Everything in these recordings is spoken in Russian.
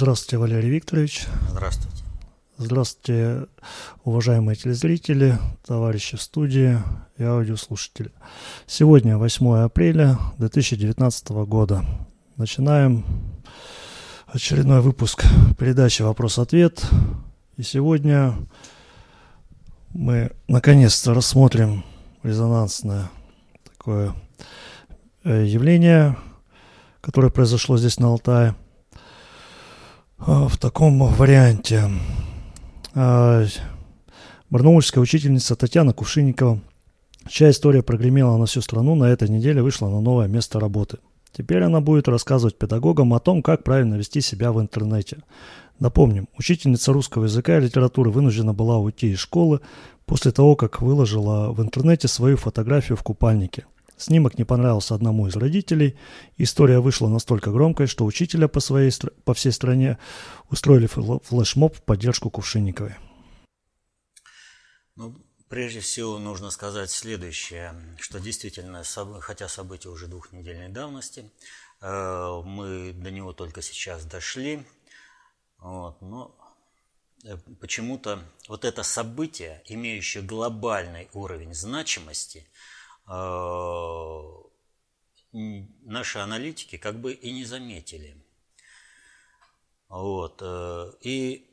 Здравствуйте, Валерий Викторович. Здравствуйте. Здравствуйте, уважаемые телезрители, товарищи в студии и аудиослушатели. Сегодня 8 апреля 2019 года. Начинаем очередной выпуск передачи «Вопрос-ответ». И сегодня мы наконец-то рассмотрим резонансное такое э, явление, которое произошло здесь на Алтае в таком варианте. А, барнаульская учительница Татьяна Кувшинникова, чья история прогремела на всю страну, на этой неделе вышла на новое место работы. Теперь она будет рассказывать педагогам о том, как правильно вести себя в интернете. Напомним, учительница русского языка и литературы вынуждена была уйти из школы после того, как выложила в интернете свою фотографию в купальнике. Снимок не понравился одному из родителей. История вышла настолько громкой, что учителя по, своей, по всей стране устроили флешмоб в поддержку Кувшинниковой. Ну, прежде всего нужно сказать следующее, что действительно, хотя события уже двухнедельной давности, э, мы до него только сейчас дошли, вот, но э, почему-то вот это событие, имеющее глобальный уровень значимости, наши аналитики как бы и не заметили. Вот. Э, и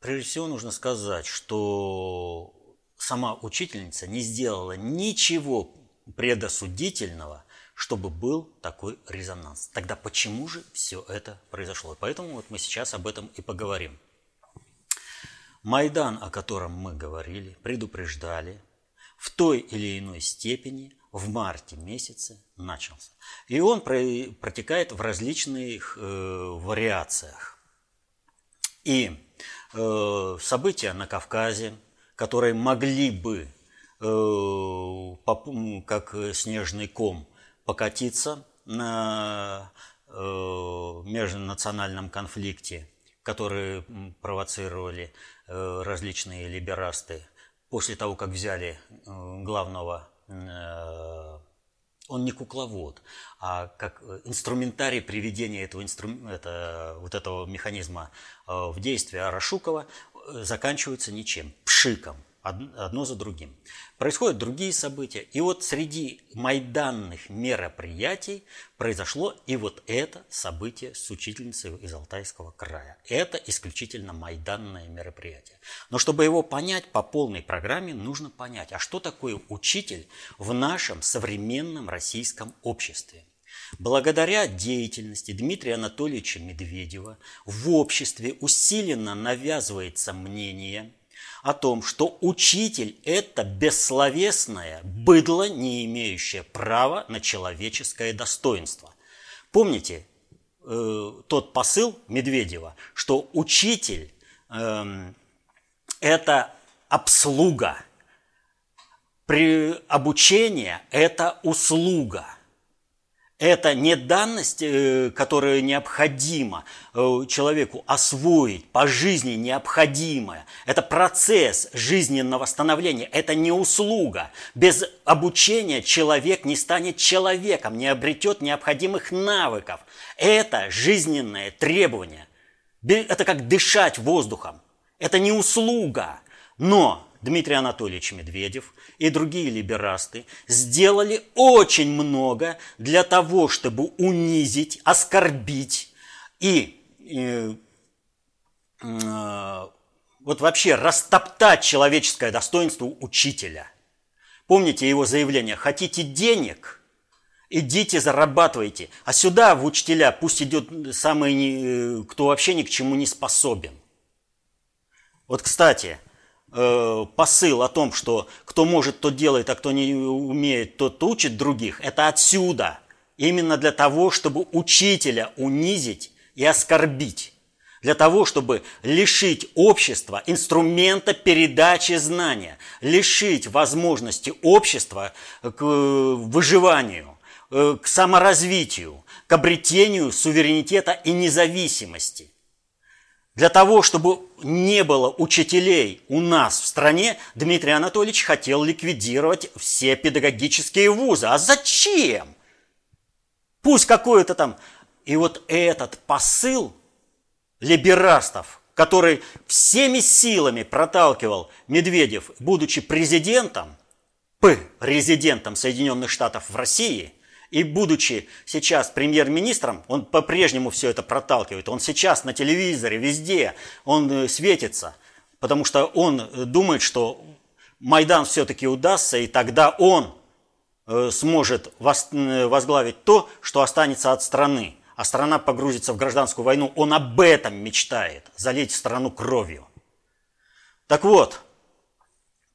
прежде всего нужно сказать, что сама учительница не сделала ничего предосудительного чтобы был такой резонанс. Тогда почему же все это произошло? Поэтому вот мы сейчас об этом и поговорим. Майдан, о котором мы говорили, предупреждали, в той или иной степени в марте месяце начался. И он протекает в различных э, вариациях. И э, события на Кавказе, которые могли бы, э, как снежный ком, покатиться на межнациональном конфликте, который провоцировали различные либерасты после того, как взяли главного он не кукловод, а как инструментарий приведения этого, инстру... это, вот этого механизма в действие. Арашукова заканчивается ничем, пшиком одно за другим. Происходят другие события. И вот среди майданных мероприятий произошло и вот это событие с учительницей из Алтайского края. Это исключительно майданное мероприятие. Но чтобы его понять по полной программе, нужно понять, а что такое учитель в нашем современном российском обществе. Благодаря деятельности Дмитрия Анатольевича Медведева в обществе усиленно навязывается мнение – о том, что учитель – это бессловесное быдло, не имеющее права на человеческое достоинство. Помните э, тот посыл Медведева, что учитель э, – это обслуга, при обучение – это услуга – это не данность, э, которая необходима э, человеку освоить, по жизни необходимая. Это процесс жизненного становления, это не услуга. Без обучения человек не станет человеком, не обретет необходимых навыков. Это жизненное требование. Это как дышать воздухом. Это не услуга. Но Дмитрий Анатольевич Медведев и другие либерасты сделали очень много для того, чтобы унизить, оскорбить и э, э, вот вообще растоптать человеческое достоинство учителя. Помните его заявление «хотите денег?» Идите, зарабатывайте. А сюда, в учителя, пусть идет самый, кто вообще ни к чему не способен. Вот, кстати, Э, посыл о том, что кто может, тот делает, а кто не умеет, тот учит других, это отсюда. Именно для того, чтобы учителя унизить и оскорбить. Для того, чтобы лишить общества инструмента передачи знания, лишить возможности общества к выживанию, э, к саморазвитию, к обретению суверенитета и независимости – для того, чтобы не было учителей у нас в стране, Дмитрий Анатольевич хотел ликвидировать все педагогические вузы. А зачем? Пусть какое-то там... И вот этот посыл либерастов, который всеми силами проталкивал Медведев, будучи президентом, П, резидентом Соединенных Штатов в России, и будучи сейчас премьер-министром, он по-прежнему все это проталкивает. Он сейчас на телевизоре, везде, он э, светится, потому что он э, думает, что Майдан все-таки удастся, и тогда он э, сможет возглавить то, что останется от страны а страна погрузится в гражданскую войну, он об этом мечтает, залить страну кровью. Так вот,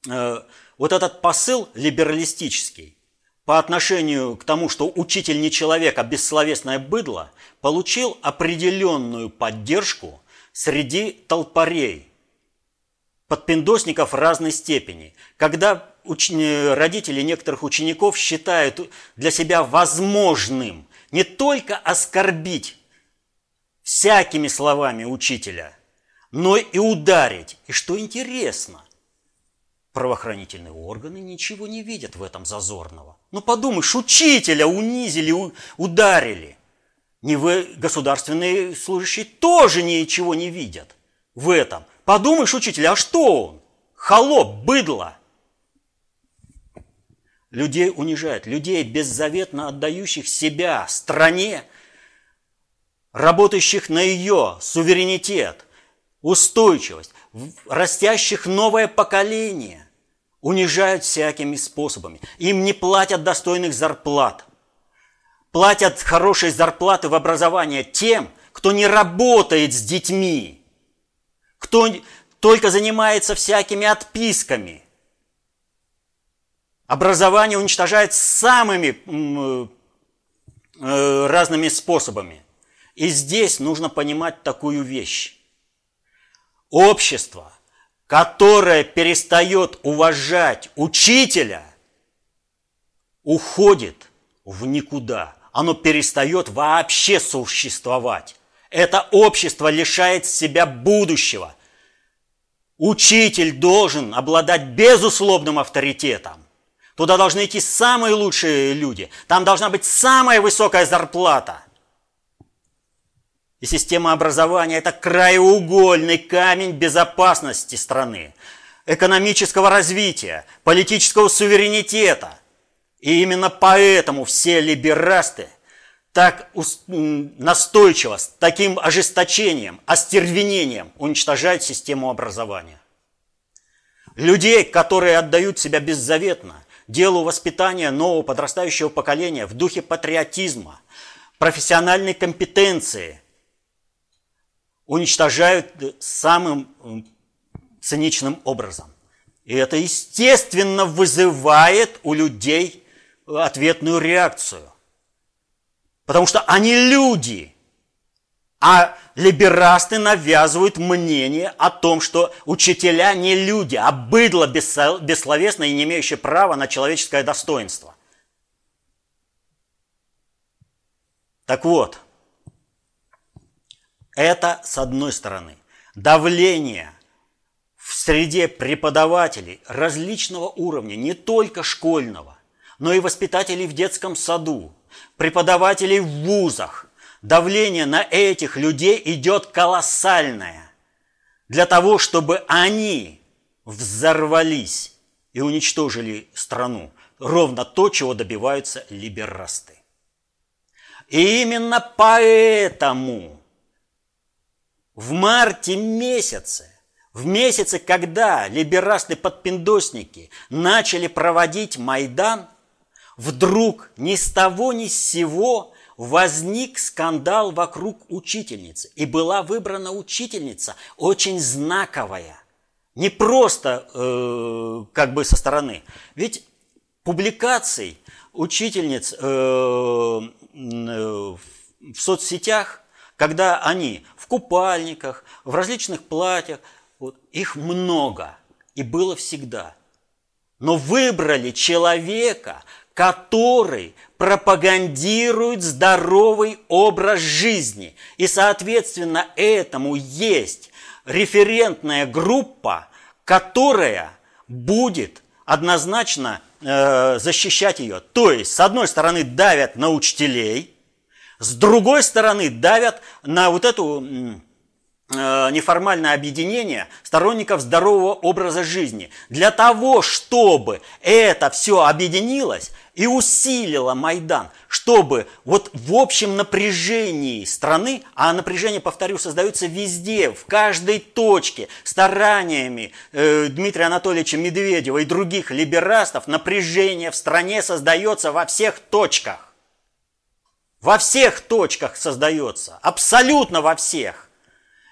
вот этот посыл либералистический по отношению к тому, что учитель не человек, а бессловесное быдло, получил определенную поддержку среди толпарей, подпиндосников разной степени. Когда уч- родители некоторых учеников считают для себя возможным не только оскорбить всякими словами учителя, но и ударить. И что интересно, правоохранительные органы ничего не видят в этом зазорного. Ну подумаешь, учителя унизили, ударили. Не вы, государственные служащие, тоже ничего не видят в этом. Подумаешь, учитель, а что он? Холоп, быдло – людей унижает, людей беззаветно отдающих себя стране, работающих на ее суверенитет, устойчивость, растящих новое поколение, унижают всякими способами. Им не платят достойных зарплат. Платят хорошие зарплаты в образование тем, кто не работает с детьми, кто только занимается всякими отписками – Образование уничтожает самыми э, разными способами. И здесь нужно понимать такую вещь. Общество, которое перестает уважать учителя, уходит в никуда. Оно перестает вообще существовать. Это общество лишает себя будущего. Учитель должен обладать безусловным авторитетом. Туда должны идти самые лучшие люди. Там должна быть самая высокая зарплата. И система образования – это краеугольный камень безопасности страны, экономического развития, политического суверенитета. И именно поэтому все либерасты так настойчиво, с таким ожесточением, остервенением уничтожают систему образования. Людей, которые отдают себя беззаветно, делу воспитания нового подрастающего поколения в духе патриотизма, профессиональной компетенции уничтожают самым циничным образом. И это, естественно, вызывает у людей ответную реакцию. Потому что они люди – а либерасты навязывают мнение о том, что учителя не люди, а быдло бессловесное и не имеющее права на человеческое достоинство. Так вот, это с одной стороны давление в среде преподавателей различного уровня, не только школьного, но и воспитателей в детском саду, преподавателей в вузах – давление на этих людей идет колоссальное. Для того, чтобы они взорвались и уничтожили страну. Ровно то, чего добиваются либерасты. И именно поэтому в марте месяце, в месяце, когда либерасты-подпиндосники начали проводить Майдан, вдруг ни с того ни с сего возник скандал вокруг учительницы. И была выбрана учительница очень знаковая. Не просто э, как бы со стороны. Ведь публикаций учительниц э, э, в соцсетях, когда они купальниках, в различных платьях, вот, их много и было всегда. Но выбрали человека, который пропагандирует здоровый образ жизни. И, соответственно, этому есть референтная группа, которая будет однозначно э, защищать ее. То есть, с одной стороны, давят на учителей, с другой стороны, давят на вот эту Э, неформальное объединение сторонников здорового образа жизни. Для того, чтобы это все объединилось и усилило Майдан, чтобы вот в общем напряжении страны, а напряжение, повторю, создается везде, в каждой точке, стараниями э, Дмитрия Анатольевича Медведева и других либерастов, напряжение в стране создается во всех точках. Во всех точках создается, абсолютно во всех.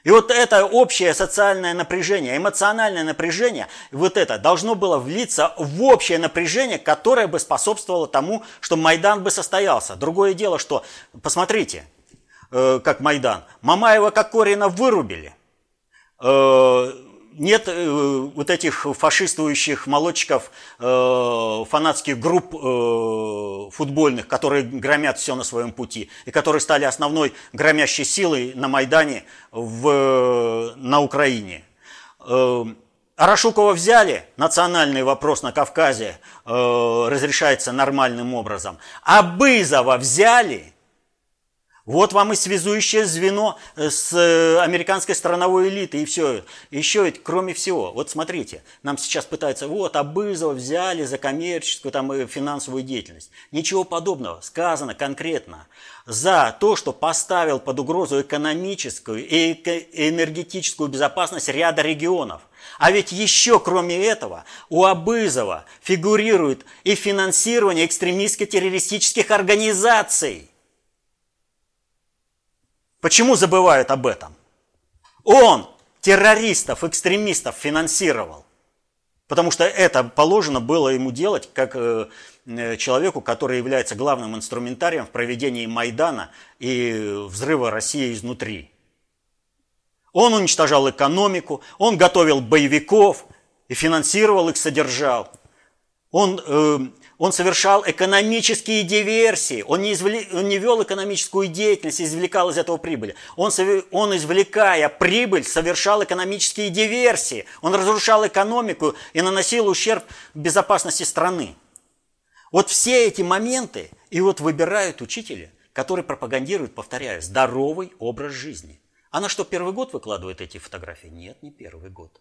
И вот это общее социальное напряжение, эмоциональное напряжение, вот это должно было влиться в общее напряжение, которое бы способствовало тому, что Майдан бы состоялся. Другое дело, что, посмотрите, э, как Майдан, Мамаева как Корина вырубили. Э, нет э, вот этих фашистующих молодчиков, э, фанатских групп э, футбольных, которые громят все на своем пути, и которые стали основной громящей силой на Майдане в, на Украине. Арашукова взяли, национальный вопрос на Кавказе разрешается нормальным образом. А Бызова взяли – вот вам и связующее звено э, с э, американской страновой элитой, и все. Еще ведь, кроме всего, вот смотрите, нам сейчас пытаются, вот, Абызова взяли за коммерческую там, и финансовую деятельность. Ничего подобного, сказано конкретно. За то, что поставил под угрозу экономическую и энергетическую безопасность ряда регионов. А ведь еще кроме этого у Абызова фигурирует и финансирование экстремистско-террористических организаций. Почему забывают об этом? Он террористов, экстремистов финансировал. Потому что это положено было ему делать как э, э, человеку, который является главным инструментарием в проведении Майдана и взрыва России изнутри. Он уничтожал экономику, он готовил боевиков и финансировал их, содержал. Он э, он совершал экономические диверсии, он не, извлек, он не вел экономическую деятельность, извлекал из этого прибыль. Он, он, извлекая прибыль, совершал экономические диверсии. Он разрушал экономику и наносил ущерб безопасности страны. Вот все эти моменты и вот выбирают учителя, который пропагандирует, повторяю, здоровый образ жизни. Она что, первый год выкладывает эти фотографии? Нет, не первый год.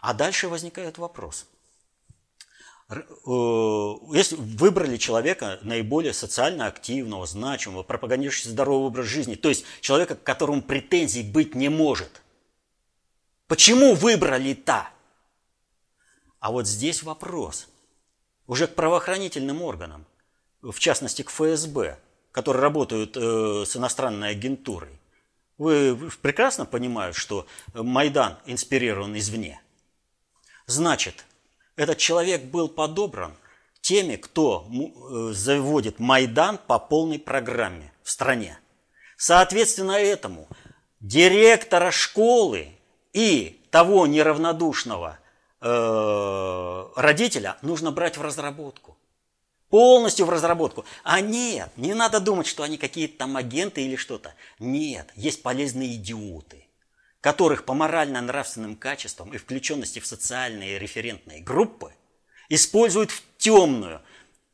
А дальше возникает вопрос – если выбрали человека наиболее социально активного, значимого, пропагандирующего здоровый образ жизни, то есть человека, к которому претензий быть не может. Почему выбрали та? А вот здесь вопрос уже к правоохранительным органам, в частности к ФСБ, которые работают э, с иностранной агентурой. Вы прекрасно понимаете, что Майдан инспирирован извне. Значит, этот человек был подобран теми, кто э, заводит Майдан по полной программе в стране. Соответственно этому директора школы и того неравнодушного э, родителя нужно брать в разработку. Полностью в разработку. А нет, не надо думать, что они какие-то там агенты или что-то. Нет, есть полезные идиоты которых по морально-нравственным качествам и включенности в социальные референтные группы используют в темную.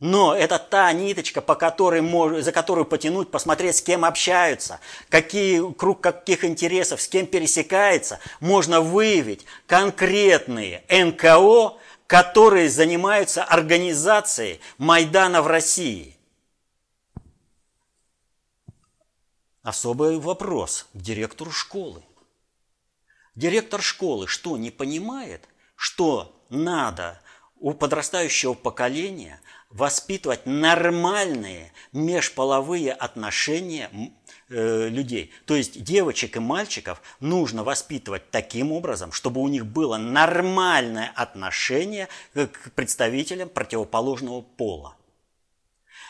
Но это та ниточка, по которой, за которую потянуть, посмотреть, с кем общаются, какие, круг каких интересов, с кем пересекается, можно выявить конкретные НКО, которые занимаются организацией Майдана в России. Особый вопрос к директору школы. Директор школы что, не понимает, что надо у подрастающего поколения воспитывать нормальные межполовые отношения э, людей. То есть девочек и мальчиков нужно воспитывать таким образом, чтобы у них было нормальное отношение к представителям противоположного пола.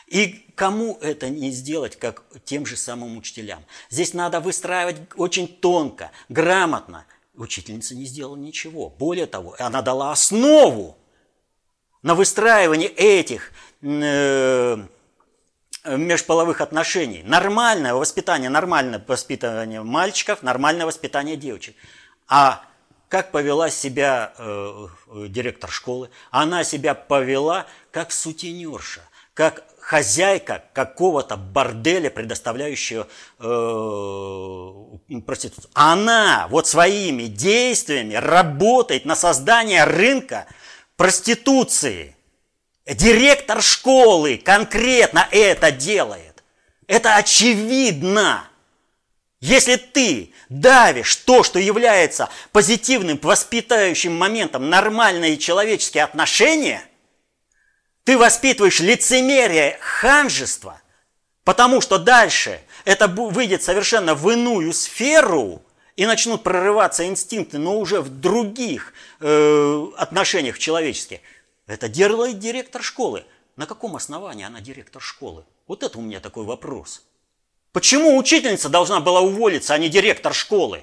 И кому это не сделать, как тем же самым учителям? Здесь надо выстраивать очень тонко, грамотно – Учительница не сделала ничего. Более того, она дала основу на выстраивание этих э, межполовых отношений. Нормальное воспитание, нормальное воспитание мальчиков, нормальное воспитание девочек. А как повела себя э, директор школы? Она себя повела как сутенерша, как хозяйка какого-то борделя, предоставляющего э, проституцию. Она вот своими действиями работает на создание рынка проституции. Директор школы конкретно это делает. Это очевидно. Если ты давишь то, что является позитивным воспитающим моментом нормальные человеческие отношения, ты воспитываешь лицемерие, ханжество, потому что дальше это выйдет совершенно в иную сферу, и начнут прорываться инстинкты, но уже в других э, отношениях человеческих. Это делает директор школы. На каком основании она директор школы? Вот это у меня такой вопрос. Почему учительница должна была уволиться, а не директор школы?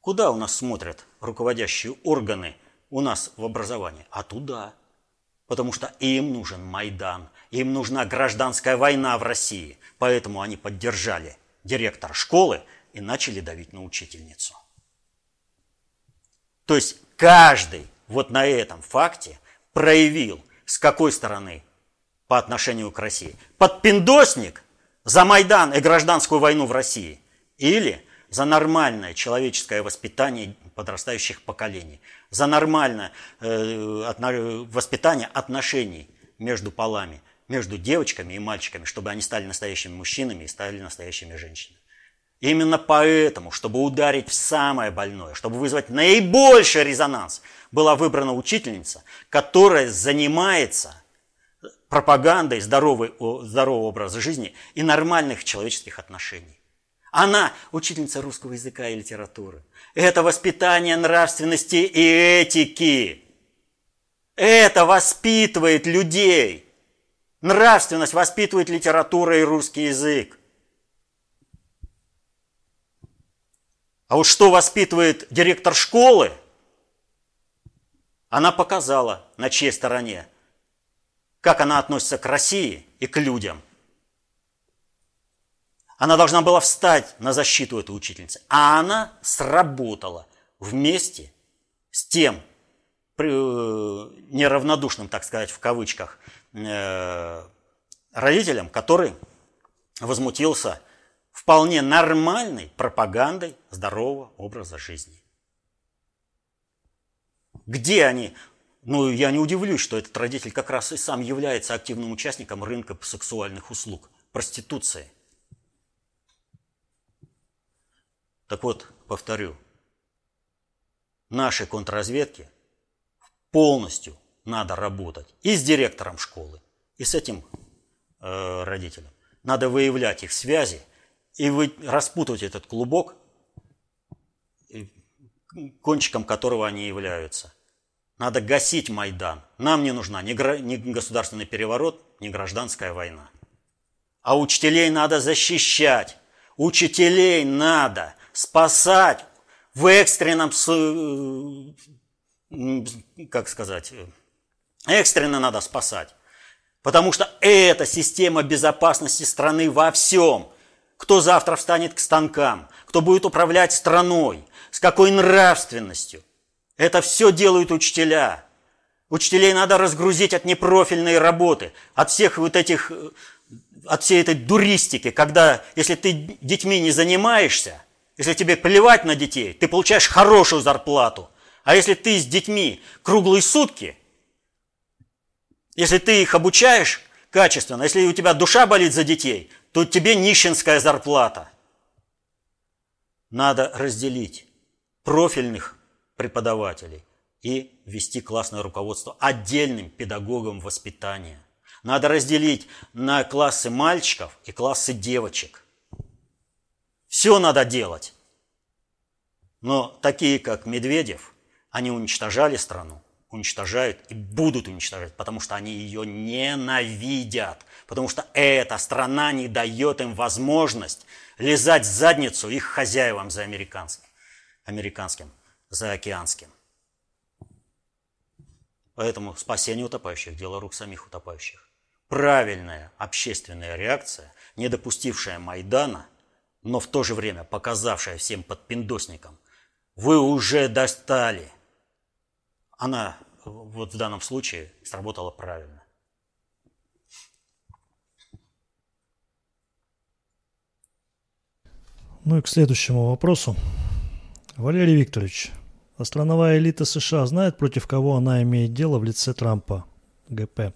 Куда у нас смотрят руководящие органы – у нас в образовании, а туда. Потому что им нужен Майдан, им нужна гражданская война в России. Поэтому они поддержали директора школы и начали давить на учительницу. То есть каждый вот на этом факте проявил, с какой стороны по отношению к России. Подпиндосник за Майдан и гражданскую войну в России или за нормальное человеческое воспитание подрастающих поколений, за нормальное э, воспитание отношений между полами, между девочками и мальчиками, чтобы они стали настоящими мужчинами и стали настоящими женщинами. Именно поэтому, чтобы ударить в самое больное, чтобы вызвать наибольший резонанс, была выбрана учительница, которая занимается пропагандой здорового, здорового образа жизни и нормальных человеческих отношений. Она учительница русского языка и литературы. Это воспитание нравственности и этики. Это воспитывает людей. Нравственность воспитывает литература и русский язык. А вот что воспитывает директор школы, она показала, на чьей стороне, как она относится к России и к людям. Она должна была встать на защиту этой учительницы. А она сработала вместе с тем э, неравнодушным, так сказать, в кавычках, э, родителем, который возмутился вполне нормальной пропагандой здорового образа жизни. Где они? Ну, я не удивлюсь, что этот родитель как раз и сам является активным участником рынка сексуальных услуг, проституции – Так вот, повторю, нашей контрразведке полностью надо работать и с директором школы, и с этим э, родителем. Надо выявлять их связи и вы, распутывать этот клубок, кончиком которого они являются. Надо гасить Майдан. Нам не нужна ни, гра- ни государственный переворот, ни гражданская война. А учителей надо защищать. Учителей надо спасать в экстренном, как сказать, экстренно надо спасать. Потому что это система безопасности страны во всем. Кто завтра встанет к станкам, кто будет управлять страной, с какой нравственностью. Это все делают учителя. Учителей надо разгрузить от непрофильной работы, от всех вот этих, от всей этой дуристики, когда, если ты детьми не занимаешься, если тебе плевать на детей, ты получаешь хорошую зарплату. А если ты с детьми круглые сутки, если ты их обучаешь качественно, если у тебя душа болит за детей, то тебе нищенская зарплата. Надо разделить профильных преподавателей и вести классное руководство отдельным педагогам воспитания. Надо разделить на классы мальчиков и классы девочек – все надо делать. Но такие, как Медведев, они уничтожали страну, уничтожают и будут уничтожать, потому что они ее ненавидят. Потому что эта страна не дает им возможность лизать задницу их хозяевам за американским, американским за океанским. Поэтому спасение утопающих – дело рук самих утопающих. Правильная общественная реакция, не допустившая Майдана – но в то же время показавшая всем подпиндосникам, «Вы уже достали!» Она э, вот в данном случае сработала правильно. Ну и к следующему вопросу. Валерий Викторович, а элита США знает, против кого она имеет дело в лице Трампа, ГП,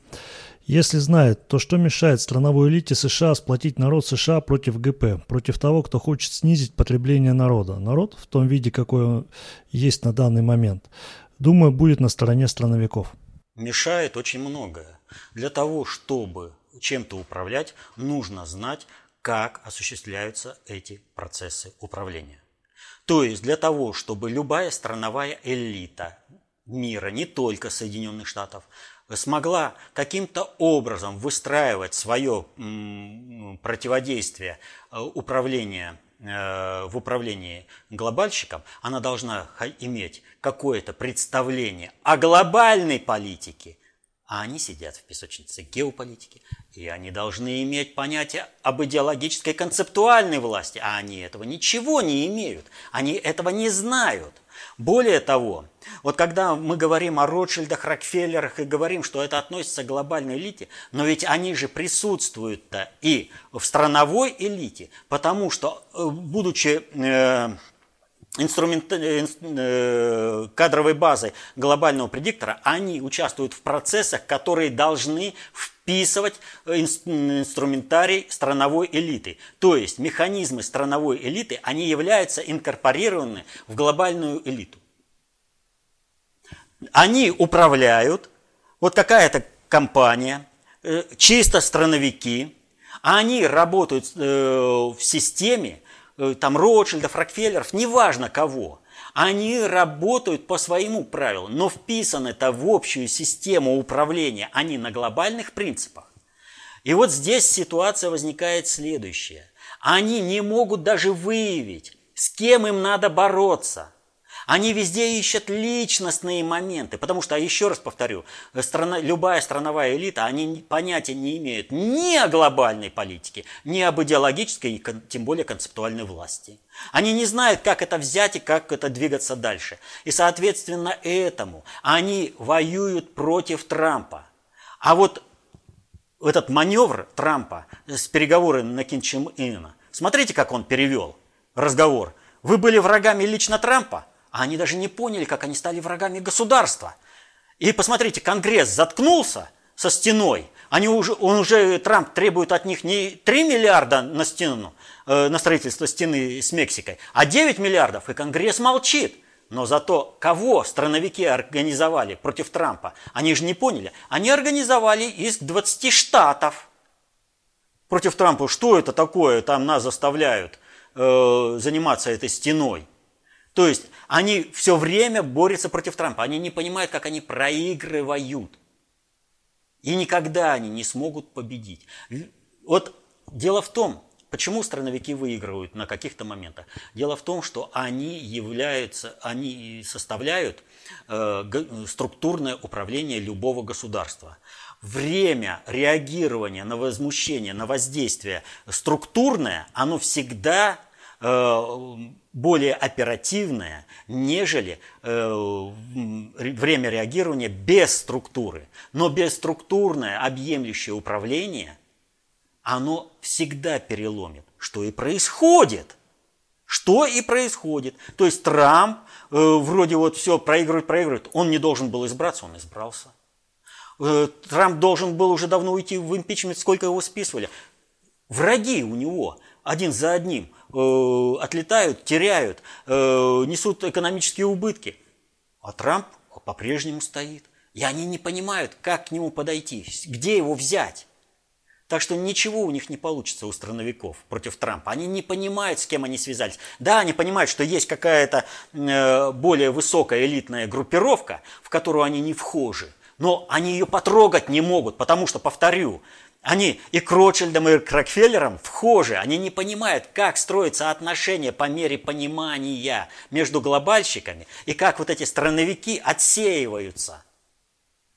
если знает, то что мешает страновой элите США сплотить народ США против ГП, против того, кто хочет снизить потребление народа? Народ в том виде, какой он есть на данный момент, думаю, будет на стороне страновиков. Мешает очень многое. Для того, чтобы чем-то управлять, нужно знать, как осуществляются эти процессы управления. То есть для того, чтобы любая страновая элита мира, не только Соединенных Штатов, смогла каким-то образом выстраивать свое противодействие э, управления э, в управлении глобальщиком, она должна иметь какое-то представление о глобальной политике, а они сидят в песочнице геополитики, и они должны иметь понятие об идеологической концептуальной власти, а они этого ничего не имеют, они этого не знают. Более того, вот когда мы говорим о Ротшильдах, Рокфеллерах и говорим, что это относится к глобальной элите, но ведь они же присутствуют-то и в страновой элите, потому что, э, будучи э, инструмент, э, э, кадровой базой глобального предиктора, они участвуют в процессах, которые должны вписывать инструментарий страновой элиты. То есть механизмы страновой элиты, они являются инкорпорированы в глобальную элиту. Они управляют, вот какая-то компания, э, чисто страновики, они работают в системе, Э, там Ротшильдов, Рокфеллеров, неважно кого, они работают по своему правилу, но вписаны-то в общую систему управления, они на глобальных принципах. И вот здесь ситуация возникает следующая. Они не могут даже выявить, с кем им надо бороться. Они везде ищут личностные моменты, потому что, еще раз повторю, страна, любая страновая элита, они понятия не имеют ни о глобальной политике, ни об идеологической, тем более концептуальной власти. Они не знают, как это взять и как это двигаться дальше. И, соответственно, этому они воюют против Трампа. А вот этот маневр Трампа с переговорами на Ким Чен смотрите, как он перевел разговор. Вы были врагами лично Трампа? А они даже не поняли, как они стали врагами государства. И посмотрите, Конгресс заткнулся со стеной. Они уже, он уже, Трамп требует от них не 3 миллиарда на стену, э, на строительство стены с Мексикой, а 9 миллиардов, и Конгресс молчит. Но зато кого страновики организовали против Трампа? Они же не поняли. Они организовали иск 20 штатов против Трампа. Что это такое? Там нас заставляют э, заниматься этой стеной. То есть они все время борются против Трампа. Они не понимают, как они проигрывают. И никогда они не смогут победить. Вот дело в том, почему страновики выигрывают на каких-то моментах. Дело в том, что они являются, они составляют э, структурное управление любого государства. Время реагирования на возмущение, на воздействие структурное, оно всегда Э, более оперативное, нежели э, время реагирования без структуры. Но бесструктурное объемлющее управление, оно всегда переломит, что и происходит. Что и происходит. То есть Трамп э, вроде вот все проигрывает, проигрывает. Он не должен был избраться, он избрался. Трамп должен был уже давно уйти в импичмент, сколько его списывали. Враги у него один за одним – Э, отлетают, теряют, э, несут экономические убытки. А Трамп по-прежнему стоит. И они не понимают, как к нему подойти, где его взять. Так что ничего у них не получится у страновиков против Трампа. Они не понимают, с кем они связались. Да, они понимают, что есть какая-то э, более высокая элитная группировка, в которую они не вхожи. Но они ее потрогать не могут, потому что, повторю, они и к Ротшильдам, и к Рокфеллерам вхожи. Они не понимают, как строятся отношения по мере понимания между глобальщиками и как вот эти страновики отсеиваются.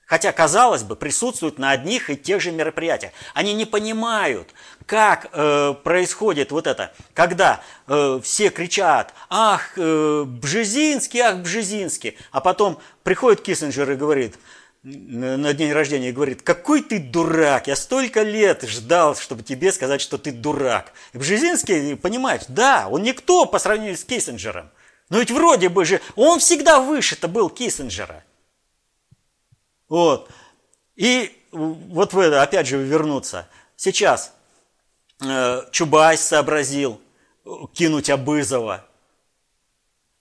Хотя, казалось бы, присутствуют на одних и тех же мероприятиях. Они не понимают, как э, происходит вот это, когда э, все кричат «Ах, э, Бжезинский, ах, Бжезинский!» А потом приходит Киссинджер и говорит – на день рождения и говорит, какой ты дурак, я столько лет ждал, чтобы тебе сказать, что ты дурак. И Бжезинский понимает, да, он никто по сравнению с Киссинджером. Но ведь вроде бы же, он всегда выше-то был Киссинджера. Вот. И вот в это, опять же, вернуться. Сейчас э, Чубайс сообразил кинуть Абызова.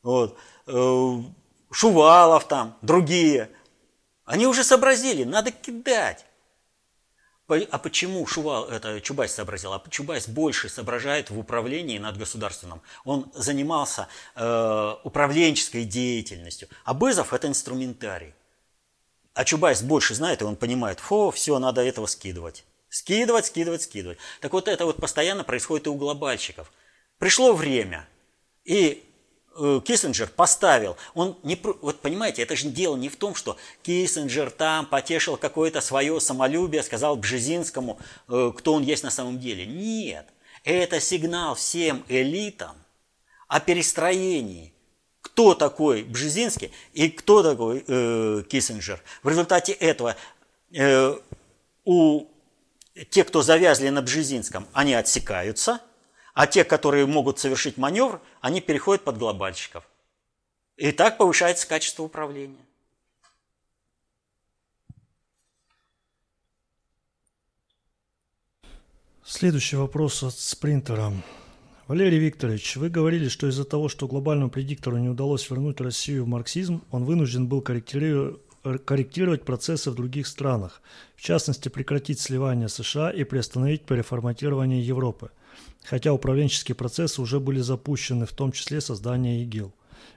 Вот. Э, Шувалов там, другие. Они уже сообразили, надо кидать. А почему Шувал, это Чубайс сообразил? А Чубайс больше соображает в управлении надгосударственным. Он занимался э, управленческой деятельностью. А Бызов – это инструментарий. А Чубайс больше знает, и он понимает, фу, все, надо этого скидывать. Скидывать, скидывать, скидывать. Так вот это вот постоянно происходит и у глобальщиков. Пришло время, и Киссинджер поставил, он не, вот понимаете, это же дело не в том, что Киссинджер там потешил какое-то свое самолюбие, сказал Бжезинскому, э, кто он есть на самом деле. Нет, это сигнал всем элитам о перестроении. Кто такой Бжезинский и кто такой э, Киссинджер. В результате этого э, у тех, кто завязли на Бжезинском, они отсекаются – а те, которые могут совершить маневр, они переходят под глобальщиков. И так повышается качество управления. Следующий вопрос от спринтера. Валерий Викторович, вы говорили, что из-за того, что глобальному предиктору не удалось вернуть Россию в марксизм, он вынужден был корректировать процессы в других странах, в частности прекратить сливание США и приостановить переформатирование Европы – хотя управленческие процессы уже были запущены, в том числе создание ИГИЛ.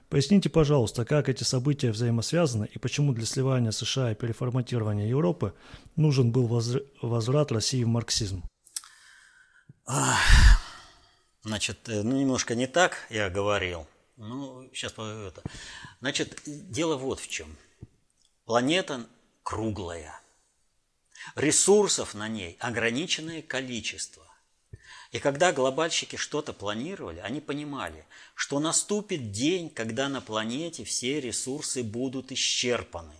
Поясните, пожалуйста, как эти события взаимосвязаны и почему для сливания США и переформатирования Европы нужен был возврат России в марксизм? Значит, э, ну немножко не так я говорил. Ну, сейчас это. Значит, дело вот в чем. Планета круглая. Ресурсов на ней ограниченное количество. И когда глобальщики что-то планировали, они понимали, что наступит день, когда на планете все ресурсы будут исчерпаны.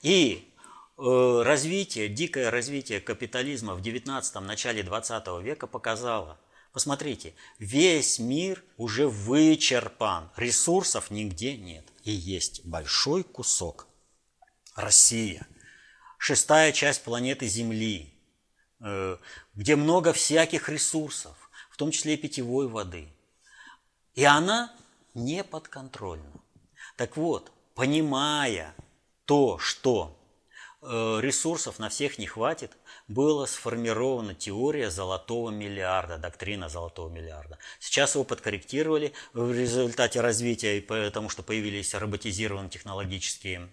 И э, развитие, дикое развитие капитализма в 19 начале 20 века показало, посмотрите, весь мир уже вычерпан, ресурсов нигде нет. И есть большой кусок. Россия, шестая часть планеты Земли – где много всяких ресурсов, в том числе и питьевой воды. И она не подконтрольна. Так вот, понимая то, что э, ресурсов на всех не хватит, была сформирована теория золотого миллиарда, доктрина золотого миллиарда. Сейчас его подкорректировали в результате развития, потому что появились роботизированные технологические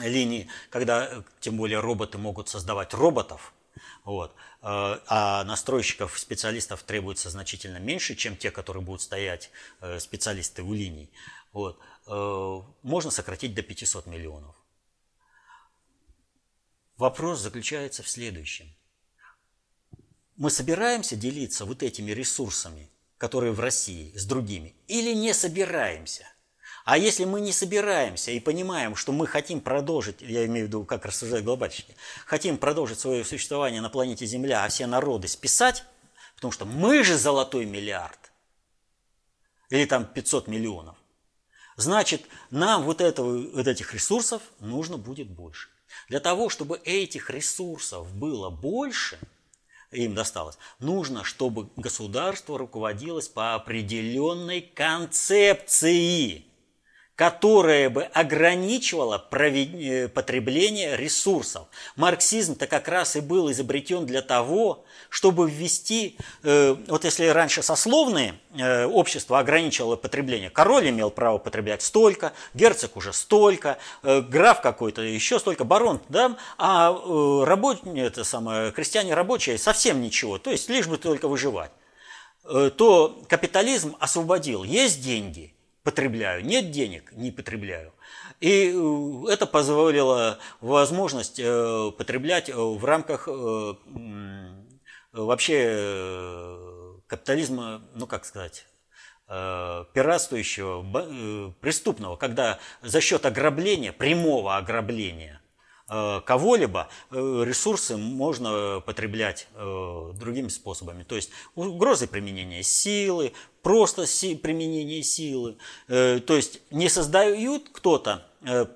линии, когда тем более роботы могут создавать роботов – вот. Э, а настройщиков, специалистов требуется значительно меньше, чем те, которые будут стоять э, специалисты у линий. Вот. Э, можно сократить до 500 миллионов. Вопрос заключается в следующем. Мы собираемся делиться вот этими ресурсами, которые в России, с другими, или не собираемся – а если мы не собираемся и понимаем, что мы хотим продолжить, я имею в виду, как рассуждают глобальщики, хотим продолжить свое существование на планете Земля, а все народы списать, потому что мы же золотой миллиард, или там 500 миллионов, значит, нам вот, этого, вот этих ресурсов нужно будет больше. Для того, чтобы этих ресурсов было больше, им досталось, нужно, чтобы государство руководилось по определенной концепции – которая бы ограничивала э, потребление ресурсов. Марксизм-то как раз и был изобретен для того, чтобы ввести, э, вот если раньше сословные э, общество ограничивало потребление, король имел право потреблять столько, герцог уже столько, граф какой-то еще столько, барон, да, а рабочие, это самое, крестьяне рабочие совсем ничего, то есть лишь бы только выживать то капитализм освободил. Есть деньги – потребляю, нет денег, не потребляю. И э, это позволило возможность э, потреблять э, в рамках вообще капитализма, ну как сказать, пиратствующего, преступного, когда за счет ограбления, прямого ограбления кого-либо э, ресурсы можно потреблять э, другими способами. То есть угрозы применения силы, просто применение силы. Э, то есть не создают кто-то э,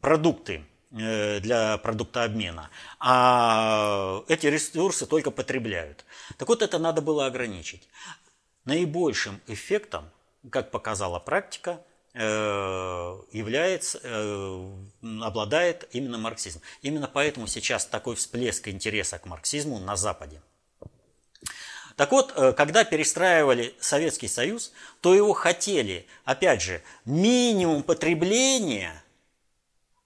продукты, Э, для продукта обмена, а эти ресурсы только потребляют. Так вот, это надо было ограничить. Наибольшим эффектом, как показала практика, э, является, э, обладает именно марксизм. Именно поэтому сейчас такой всплеск интереса к марксизму на Западе. Так вот, когда перестраивали Советский Союз, то его хотели, опять же, минимум потребления,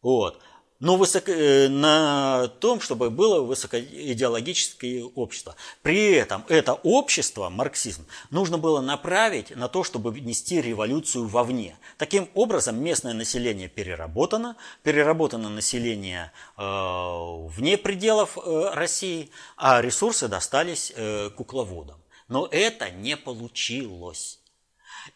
вот, но высоко, э, на том, чтобы было высокоидеологическое общество. При этом это общество, марксизм, нужно было направить на то, чтобы нести революцию вовне. Таким образом, местное население переработано, переработано население э, вне пределов э, России, а ресурсы достались э, кукловодам. Но это не получилось.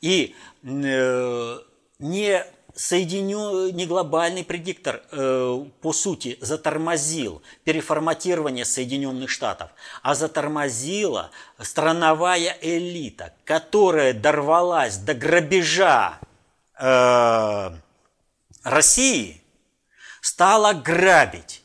И э, не соединен, не глобальный предиктор, э, по сути, затормозил переформатирование Соединенных Штатов, а затормозила страновая элита, которая дорвалась до грабежа э, России, стала грабить.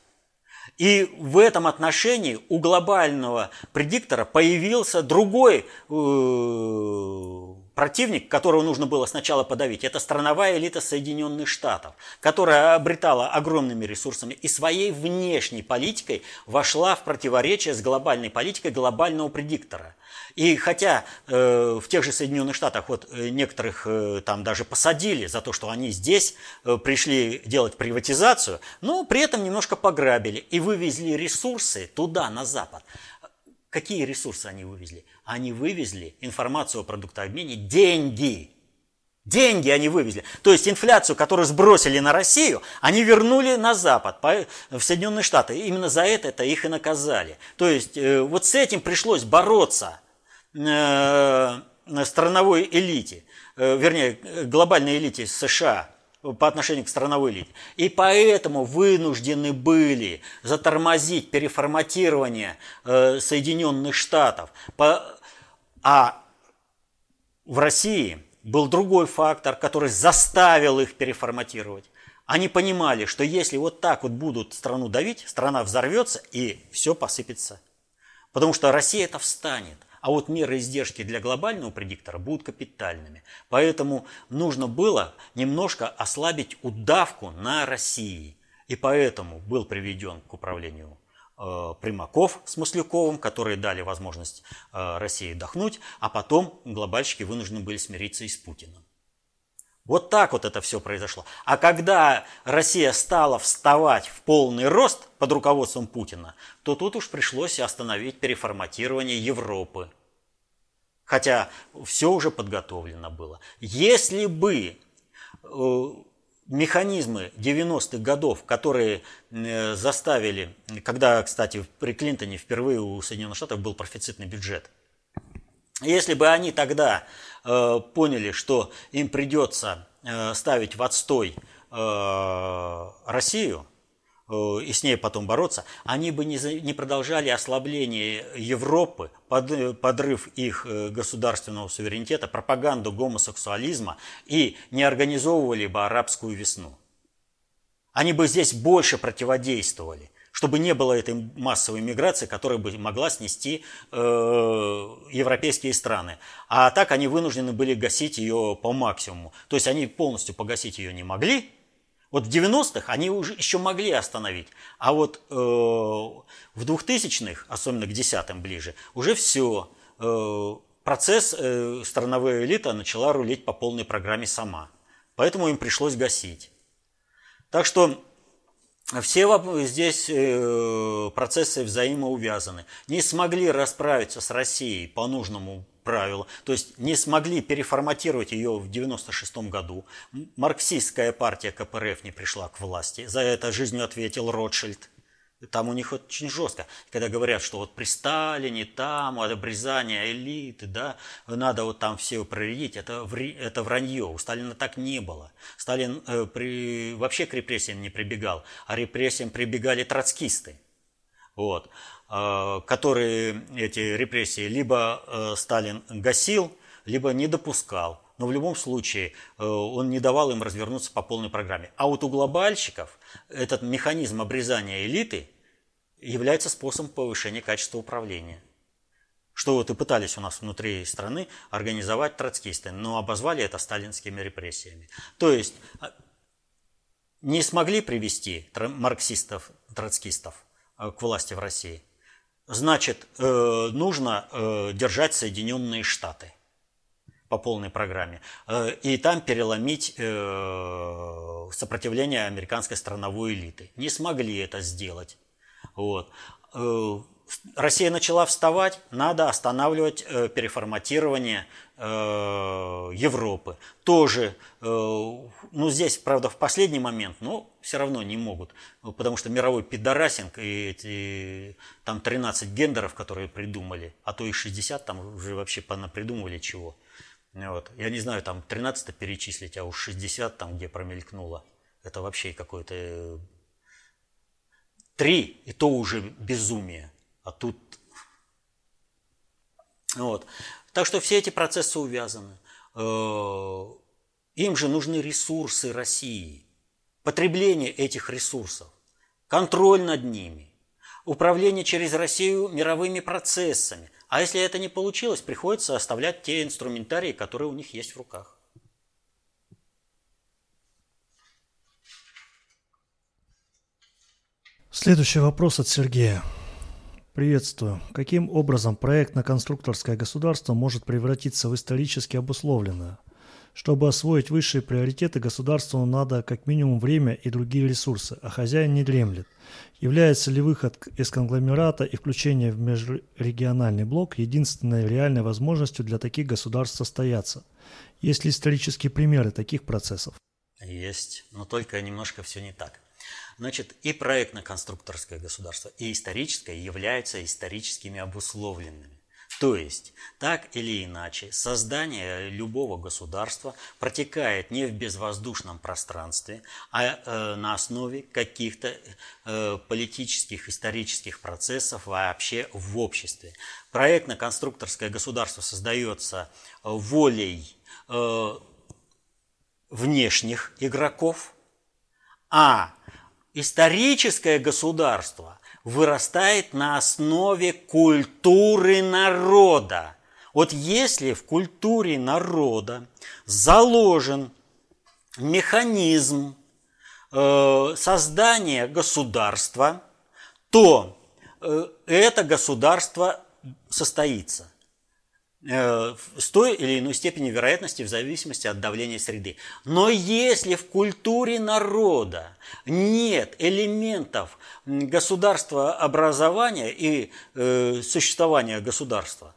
И в этом отношении у глобального предиктора появился другой э, противник, которого нужно было сначала подавить, это страновая элита Соединенных Штатов, которая обретала огромными ресурсами и своей внешней политикой вошла в противоречие с глобальной политикой глобального предиктора. И хотя э, в тех же Соединенных Штатах вот э, некоторых э, там даже посадили за то, что они здесь э, пришли делать приватизацию, но при этом немножко пограбили и вывезли ресурсы туда, на Запад. Какие ресурсы они вывезли? Они вывезли информацию о продуктообмене, деньги. Деньги они вывезли. То есть инфляцию, которую сбросили на Россию, они вернули на Запад, в Соединенные Штаты. Именно за это это их и наказали. То есть э, вот с этим пришлось бороться э, страновой элите, э, вернее, глобальной элите США по отношению к страновой элите. И поэтому вынуждены были затормозить переформатирование э, Соединенных Штатов. А в России был другой фактор, который заставил их переформатировать. Они понимали, что если вот так вот будут страну давить, страна взорвется и все посыпется. Потому что Россия это встанет. А вот меры издержки для глобального предиктора будут капитальными. Поэтому нужно было немножко ослабить удавку на России. И поэтому был приведен к управлению э, Примаков с Масляковым, которые дали возможность э, России отдохнуть, а потом глобальщики вынуждены были смириться и с Путиным. Вот так вот это все произошло. А когда Россия стала вставать в полный рост под руководством Путина, то тут уж пришлось остановить переформатирование Европы. Хотя все уже подготовлено было. Если бы э, механизмы 90-х годов, которые э, заставили, когда, кстати, при Клинтоне впервые у Соединенных Штатов был профицитный бюджет, если бы они тогда Э, поняли, что им придется э, ставить в отстой э, Россию и с ней потом бороться, они бы не, продолжали ослабление Европы, под, подрыв их государственного суверенитета, пропаганду гомосексуализма и не организовывали бы арабскую весну. Они бы здесь больше противодействовали чтобы не было этой массовой миграции, которая бы могла снести э, европейские страны. А так они вынуждены были гасить ее по максимуму. То есть они полностью погасить ее не могли. Вот в 90-х они уже еще могли остановить. А вот э, в 2000-х, особенно к 10-м ближе, уже все. Э, процесс э, страновая элита начала рулить по полной программе сама. Поэтому им пришлось гасить. Так что все здесь э, процессы взаимоувязаны. Не смогли расправиться с Россией по нужному правилу, то есть не смогли переформатировать ее в 96 году. Марксистская партия КПРФ не пришла к власти. За это жизнью ответил Ротшильд. Там у них очень жестко. Когда говорят, что вот при Сталине там обрезание элиты, да, надо вот там все проредить, это, это вранье. У Сталина так не было. Сталин э, при, вообще к репрессиям не прибегал, а репрессиям прибегали троцкисты. Вот, э, которые эти репрессии либо э, Сталин гасил, либо не допускал. Но в любом случае э, он не давал им развернуться по полной программе. А вот у глобальщиков этот механизм обрезания элиты является способом повышения качества управления. Что вот и пытались у нас внутри страны организовать троцкисты, но обозвали это сталинскими репрессиями. То есть а, не смогли привести марксистов, троцкистов э, к власти в России. Значит, э, нужно держать Соединенные Штаты – по полной программе, э, и там переломить э, сопротивление американской страновой элиты. Не смогли это сделать. Вот. Э, Россия начала вставать, надо останавливать переформатирование Европы. Тоже, ну здесь, правда, в последний момент, но все равно не могут, потому что мировой пидорасинг и эти, там 13 гендеров, которые придумали, а то и 60, там уже вообще понапридумывали чего – вот. Я не знаю, там 13 перечислить, а уж 60 там, где промелькнуло. Это вообще какое-то... Э, три, и то уже безумие. А тут... Вот. Так что все эти процессы увязаны. Э, им же нужны ресурсы России. Потребление этих ресурсов. Контроль над ними. Управление через Россию мировыми процессами – а если это не получилось, приходится оставлять те инструментарии, которые у них есть в руках. Следующий вопрос от Сергея. Приветствую. Каким образом проект на конструкторское государство может превратиться в исторически обусловленное – чтобы освоить высшие приоритеты, государству надо как минимум время и другие ресурсы, а хозяин не дремлет. Является ли выход из конгломерата и включение в межрегиональный блок единственной реальной возможностью для таких государств состояться? Есть ли исторические примеры таких процессов? Есть, но только немножко все не так. Значит, и проектно-конструкторское государство, и историческое являются историческими обусловленными. То есть, так или иначе, создание любого государства протекает не в безвоздушном пространстве, а э, на основе каких-то э, политических, исторических процессов вообще в обществе. Проектно-конструкторское государство создается волей э, внешних игроков, а историческое государство вырастает на основе культуры народа. Вот если в культуре народа заложен механизм э, создания государства, то э, это государство состоится. Э, с той или иной степени вероятности в зависимости от давления среды. Но если в культуре народа нет элементов государства образования и э, существования государства,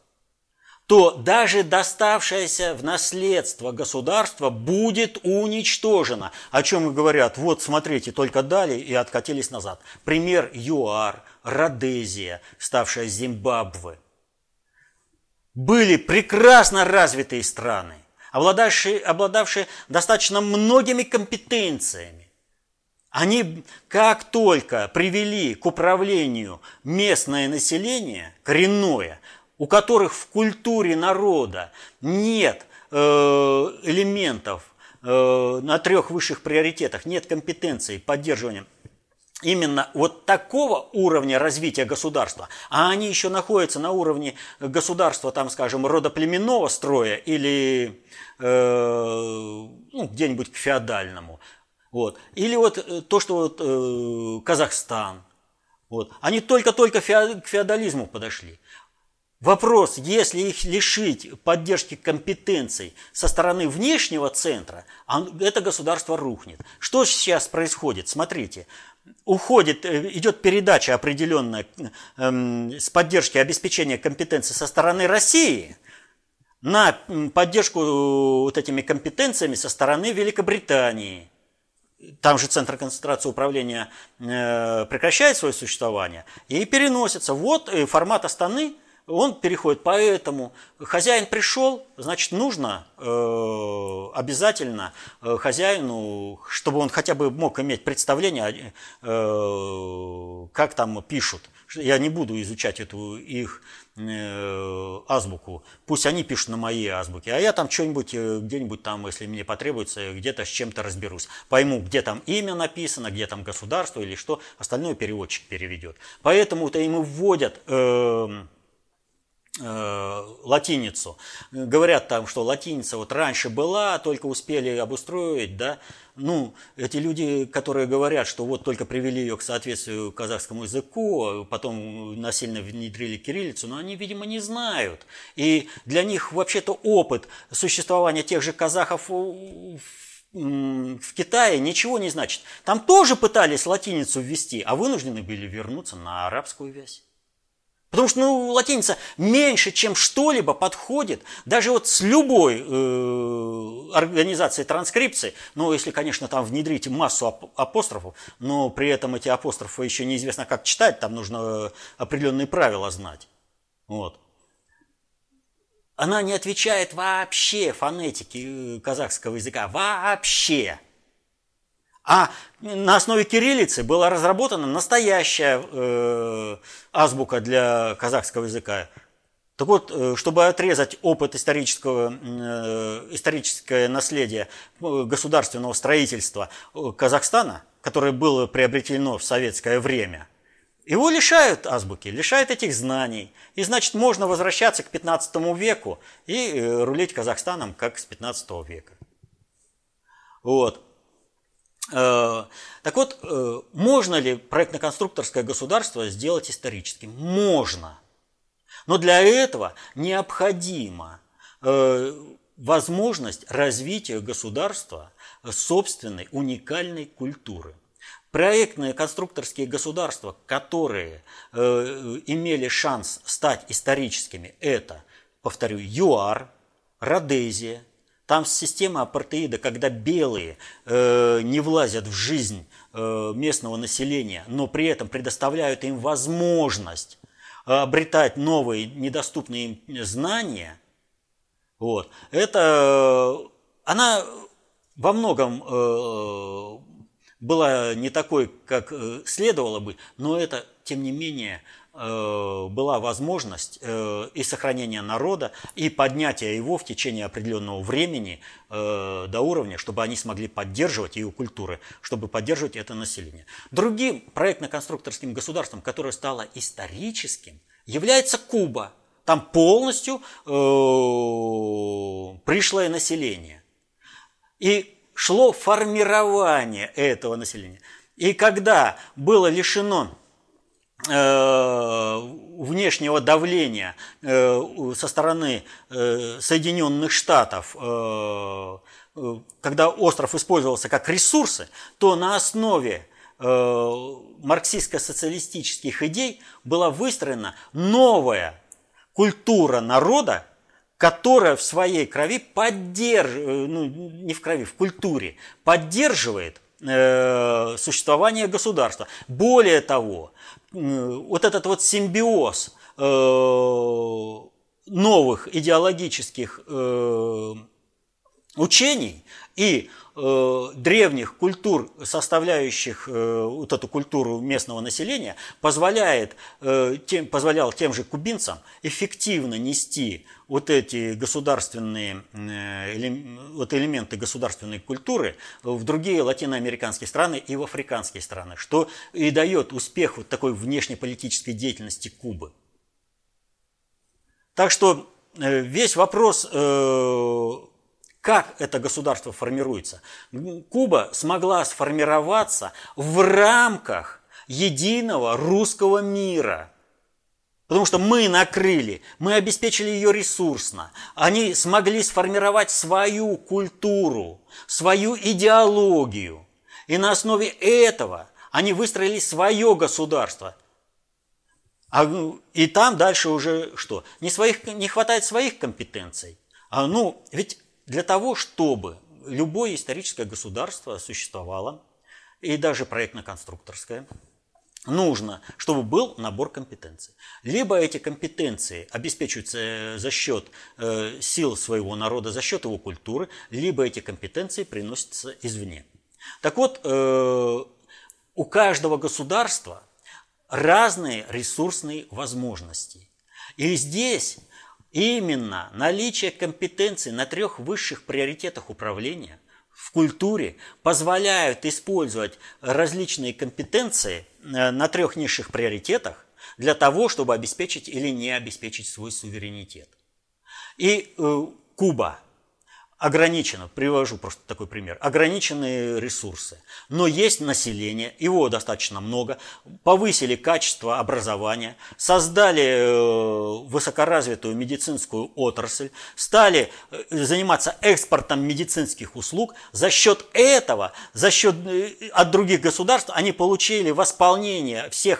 то даже доставшееся в наследство государство будет уничтожено. О чем и говорят, вот смотрите, только дали и откатились назад. Пример ЮАР, Родезия, ставшая Зимбабве – были прекрасно развитые страны, обладавшие, обладавшие достаточно многими компетенциями. Они как только привели к управлению местное население, коренное, у которых в культуре народа нет э, элементов э, на трех высших приоритетах, нет компетенции поддерживания именно вот такого уровня развития государства, а они еще находятся на уровне государства, там, скажем, родоплеменного строя или э, ну, где-нибудь к феодальному. Вот. Или вот э, то, что вот, э, Казахстан. Вот. Они только-только к феодализму подошли. Вопрос, если их лишить поддержки компетенций со стороны внешнего центра, это государство рухнет. Что сейчас происходит? Смотрите, уходит, э, идет передача определенная эм, с поддержки обеспечения компетенции со стороны России на поддержку вот этими компетенциями со стороны Великобритании. там же центр концентрации управления э, прекращает свое существование и переносится. Вот э, формат Астаны, он переходит. Поэтому хозяин пришел, значит, нужно э, обязательно э, хозяину, чтобы он хотя бы мог иметь представление, э, как там пишут. Я не буду изучать эту их Э, азбуку. Пусть они пишут на моей азбуке, а я там что-нибудь, э, где-нибудь там, если мне потребуется, где-то с чем-то разберусь. Пойму, где там имя написано, где там государство или что, остальное переводчик переведет. Поэтому-то им вводят э, латиницу. Говорят там, что латиница вот раньше была, только успели обустроить, да, ну, эти люди, которые говорят, что вот только привели ее к соответствию казахскому языку, потом насильно внедрили кириллицу, но они, видимо, не знают. И для них вообще-то опыт существования тех же казахов в Китае ничего не значит. Там тоже пытались латиницу ввести, а вынуждены были вернуться на арабскую вязь. Потому что ну, латиница меньше, чем что-либо подходит, даже вот с любой э, организацией транскрипции, ну, если, конечно, там внедрить массу ап- апострофов, но при этом эти апострофы еще неизвестно как читать, там нужно определенные правила знать. Вот. Она не отвечает вообще фонетике э, казахского языка, вообще. А на основе кириллицы была разработана настоящая э, азбука для казахского языка. Так вот, э, чтобы отрезать опыт исторического, э, историческое наследие э, государственного строительства Казахстана, которое было приобретено в советское время, его лишают азбуки, лишают этих знаний. И значит, можно возвращаться к 15 веку и рулить Казахстаном как с 15 века. Вот. Э, так вот, э, можно ли проектно-конструкторское государство сделать историческим? Можно. Но для этого необходима э, возможность развития государства собственной уникальной культуры. Проектные конструкторские государства, которые имели шанс стать историческими, это, повторю, ЮАР, Родезия, там система апартеида, когда белые э, не влазят в жизнь э, местного населения, но при этом предоставляют им возможность обретать новые недоступные им знания, вот, это она во многом э, была не такой, как э, следовало бы, но это, тем не менее, была возможность э, и сохранения народа, и поднятия его в течение определенного времени э, до уровня, чтобы они смогли поддерживать ее культуры, чтобы поддерживать это население. Другим проектно-конструкторским государством, которое стало историческим, является Куба. Там полностью пришлое население. И шло формирование этого населения. И когда было лишено Э, внешнего давления э, со стороны э, Соединенных Штатов, когда остров использовался как ресурсы, то на основе марксистско-социалистических идей была выстроена новая культура народа, которая в своей крови поддерживает, ну не в крови, в культуре, поддерживает существование государства. Более того, вот этот вот симбиоз э, новых идеологических э, учений и э, древних культур, составляющих вот эту культуру местного населения, позволяет, тем, позволял тем же кубинцам эффективно нести вот эти государственные вот элементы государственной культуры в другие латиноамериканские страны и в африканские страны, что и дает успех вот такой внешнеполитической деятельности Кубы. Так что э, весь вопрос, э, как это государство формируется. Куба смогла сформироваться в рамках единого русского мира – Потому что мы накрыли, мы обеспечили ее ресурсно. Они смогли сформировать свою культуру, свою идеологию. И на основе этого они выстроили свое государство. А, ну, и там дальше уже что? Не, своих, не хватает своих компетенций. А, ну, ведь для того, чтобы любое историческое государство существовало, и даже проектно-конструкторское, нужно, чтобы был набор компетенций. Либо эти компетенции обеспечиваются за счет э, сил своего народа, за счет его культуры, либо эти компетенции приносятся извне. Так вот, э, у каждого государства разные ресурсные возможности. И здесь именно наличие компетенций на трех высших приоритетах управления в культуре позволяют использовать различные компетенции э, на трех низших приоритетах для того, чтобы обеспечить или не обеспечить свой суверенитет. И э, Куба ограничено, привожу просто такой пример, ограниченные ресурсы, но есть население, его достаточно много, повысили качество образования, создали э, высокоразвитую медицинскую отрасль, стали э, заниматься экспортом медицинских услуг, за счет этого, за счет э, от других государств они получили восполнение всех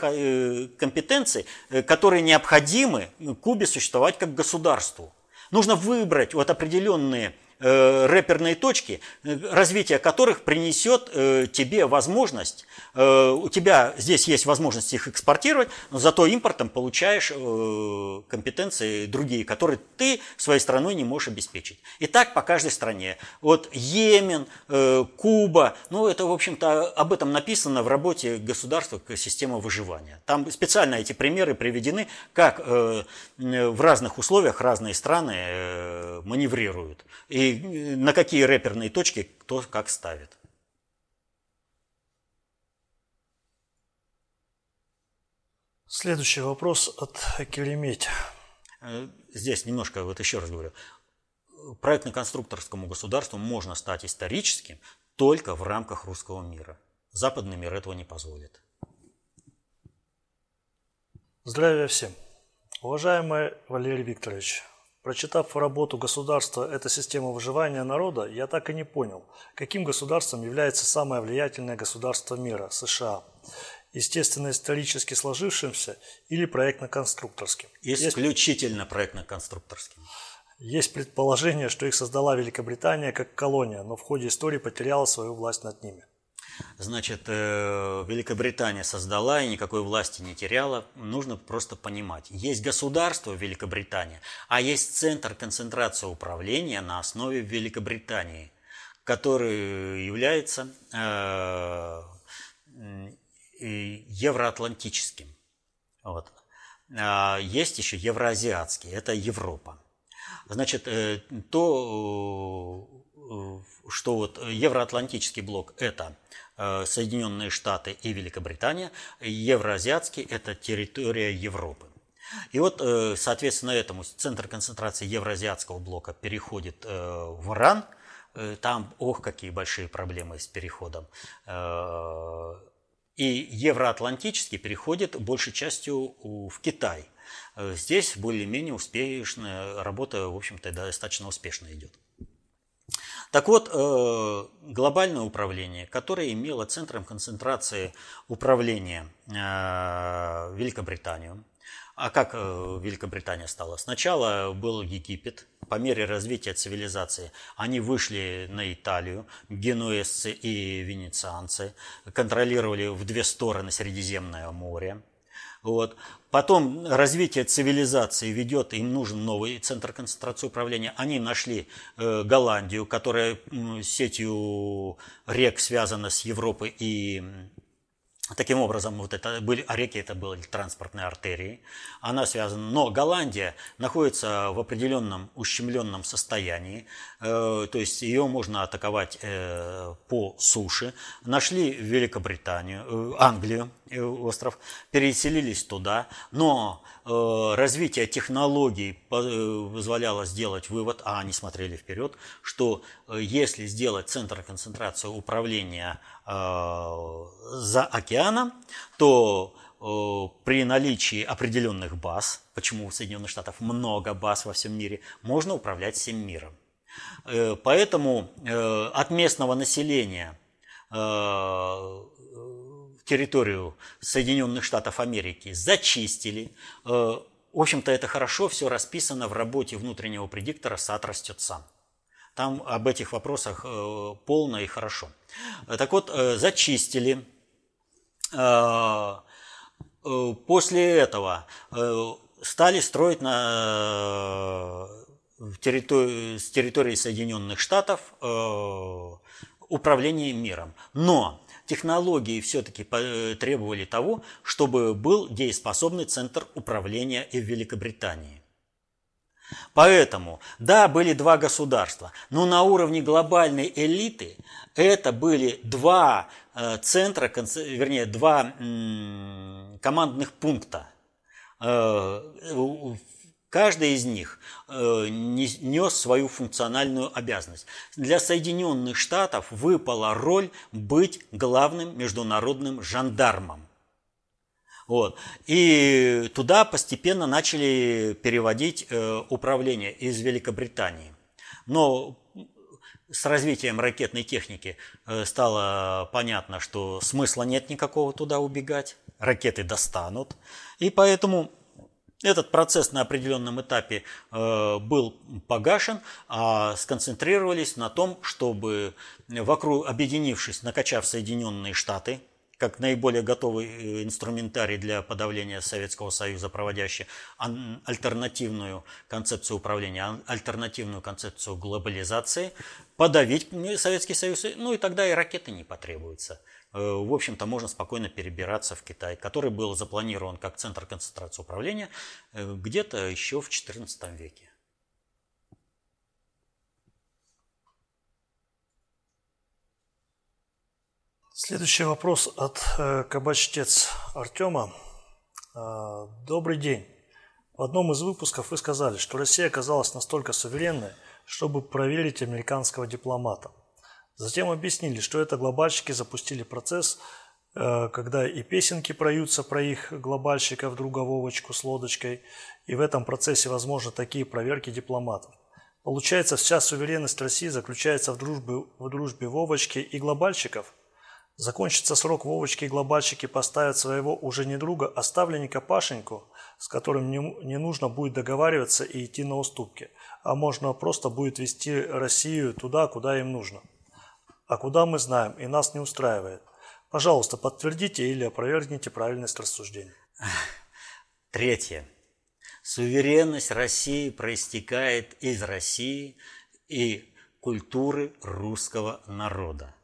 компетенций, которые необходимы Кубе существовать как государству. Нужно выбрать вот определенные Э, рэперные точки, э, развитие которых принесет э, тебе возможность, у тебя здесь есть возможность их экспортировать, но зато импортом получаешь компетенции другие, которые ты своей страной не можешь обеспечить. И так по каждой стране. Вот Йемен, Куба, ну это, в общем-то, об этом написано в работе государства система выживания. Там специально эти примеры приведены, как в разных условиях разные страны маневрируют. И на какие рэперные точки кто как ставит. Следующий вопрос от Келеметь. Э, здесь немножко, вот еще раз говорю, проектно-конструкторскому государству можно стать историческим только в рамках русского мира. Западный мир этого не позволит. Здравия всем. Уважаемый Валерий Викторович, Прочитав работу государства «Это система выживания народа», я так и не понял, каким государством является самое влиятельное государство мира – США. Естественно, исторически сложившимся или проектно-конструкторским. Исключительно проектно-конструкторским. Есть предположение, что их создала Великобритания как колония, но в ходе истории потеряла свою власть над ними. Значит, э, Великобритания создала и никакой власти не теряла. Нужно просто понимать. Есть государство Великобритания, а есть центр концентрации управления на основе Великобритании, который является э, евроатлантическим. Вот. А есть еще евроазиатский, это Европа. Значит, э, то, что вот евроатлантический блок – это Соединенные Штаты и Великобритания, евроазиатский – это территория Европы. И вот, э, соответственно, этому центр концентрации евроазиатского блока переходит э, в Иран. Там, ох, какие большие проблемы с переходом. И евроатлантический переходит большей частью в Китай. Здесь более-менее успешная работа, в общем-то, достаточно успешно идет. Так вот, э, глобальное управление, которое имело центром концентрации управления э, Великобританию, а как э, Великобритания стала? Сначала был Египет. По мере развития цивилизации они вышли на Италию, генуэзцы и венецианцы, контролировали в две стороны Средиземное море. Вот. Потом развитие цивилизации ведет, им нужен новый центр концентрации управления. Они нашли э, Голландию, которая э, сетью рек связана с Европой и Таким образом, вот это были, а реки это были транспортные артерии, она связана. Но Голландия находится в определенном ущемленном состоянии, э, то есть ее можно атаковать э, по суше. Нашли Великобританию, э, Англию, остров, переселились туда, но э, развитие технологий э, позволяло сделать вывод, а они смотрели вперед, что э, если сделать центр концентрации управления Э, за океаном, то э, при наличии определенных баз, почему у Соединенных Штатов много баз во всем мире, можно управлять всем миром. Э, поэтому от местного населения территорию Соединенных Штатов Америки зачистили. В общем-то, это хорошо все расписано в работе внутреннего предиктора «Сад растет сам». Там об этих вопросах полно и хорошо. Так вот, зачистили. После этого стали строить на территории, с территории Соединенных Штатов управление миром. Но технологии все-таки требовали того, чтобы был дееспособный центр управления и в Великобритании. Поэтому, да, были два государства, но на уровне глобальной элиты это были два э, центра, вернее, два командных пункта. Каждый из них э, нес свою функциональную обязанность. Для Соединенных Штатов выпала роль быть главным международным жандармом. Вот. И туда постепенно начали переводить э, управление из Великобритании. Но с развитием ракетной техники э, стало понятно, что смысла нет никакого туда убегать, ракеты достанут. И поэтому этот процесс на определенном этапе э, был погашен, а сконцентрировались на том, чтобы вокруг, объединившись, накачав Соединенные Штаты, как наиболее готовый э, инструментарий для подавления Советского Союза, проводящий альтернативную концепцию управления, альтернативную концепцию глобализации, подавить Советский Союз, ну и тогда и ракеты не потребуются. Э, в общем-то, можно спокойно перебираться в Китай, который был запланирован как центр концентрации управления э, где-то еще в XIV веке. Следующий вопрос от э, кабачтец Артема. Добрый день. В одном из выпусков вы сказали, что Россия оказалась настолько суверенной, чтобы проверить американского дипломата – Затем объяснили, что это глобальщики запустили процесс, э, когда и песенки проются про их глобальщиков, друга Вовочку с лодочкой, и в этом процессе возможны такие проверки дипломатов. Получается, вся суверенность России заключается в дружбе, в дружбе Вовочки и глобальщиков. Закончится срок Вовочки и глобальщики поставят своего уже не друга, а ставленника Пашеньку, с которым не, не нужно будет договариваться и идти на уступки, а можно просто будет вести Россию туда, куда им нужно а куда мы знаем и нас не устраивает. Пожалуйста, подтвердите или опровергните правильность рассуждений. Третье. Суверенность России проистекает из России и культуры русского народа.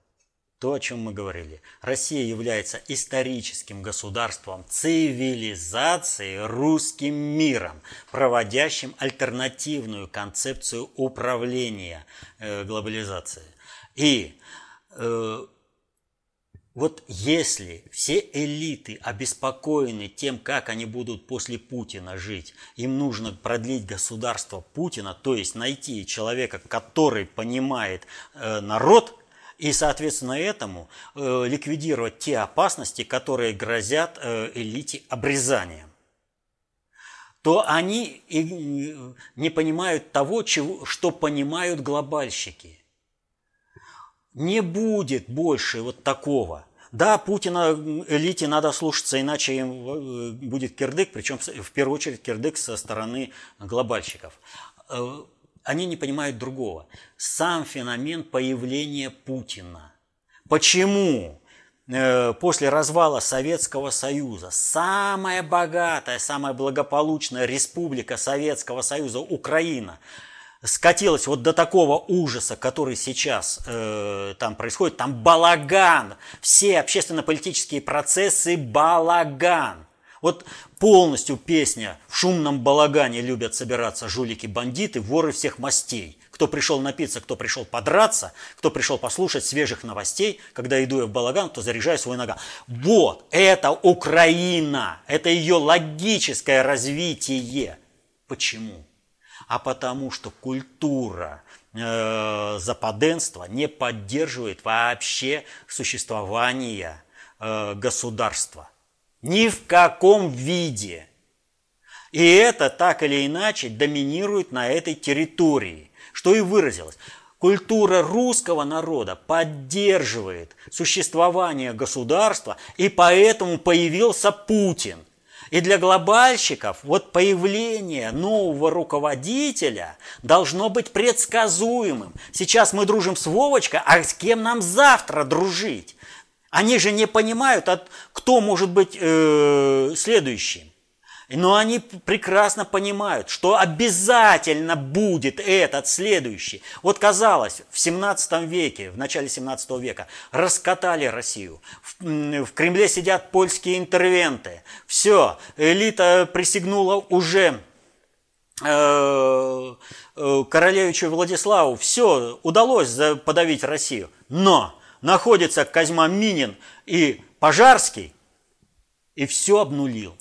То, о чем мы говорили. Россия является историческим государством цивилизации, русским миром, проводящим альтернативную концепцию управления э, глобализацией. И э, вот если все элиты обеспокоены тем, как они будут после Путина жить, им нужно продлить государство Путина, то есть найти человека, который понимает э, народ, и, соответственно, этому э, ликвидировать те опасности, которые грозят э, элите обрезанием то они не понимают того, чего, что понимают глобальщики. Не будет больше вот такого. Да, Путина элите надо слушаться, иначе им э, будет кирдык, причем в первую очередь кирдык со стороны глобальщиков. Э, они не понимают другого. Сам феномен появления Путина. Почему э, после развала Советского Союза самая богатая, самая благополучная республика Советского Союза, Украина – скатилась вот до такого ужаса, который сейчас э, там происходит, там балаган, все общественно-политические процессы балаган. Вот полностью песня «В шумном балагане любят собираться жулики-бандиты, воры всех мастей». Кто пришел напиться, кто пришел подраться, кто пришел послушать свежих новостей, когда иду я в балаган, то заряжаю свой нога. Вот, это Украина, это ее логическое развитие. Почему? А потому что культура э, западенства не поддерживает вообще существование э, государства. Ни в каком виде. И это так или иначе доминирует на этой территории, что и выразилось. Культура русского народа поддерживает существование государства, и поэтому появился Путин – И для глобальщиков вот появление нового руководителя должно быть предсказуемым. Сейчас мы дружим с Вовочкой, а с кем нам завтра дружить? Они же не понимают, кто может быть э, следующим. Но они прекрасно понимают, что обязательно будет этот следующий. Вот казалось, в 17 веке, в начале 17 века, раскатали Россию. В, в Кремле сидят польские интервенты. Все, элита присягнула уже э, э, королевичу Владиславу. Все, удалось подавить Россию. Но находится Козьма Минин и Пожарский, и все обнулил.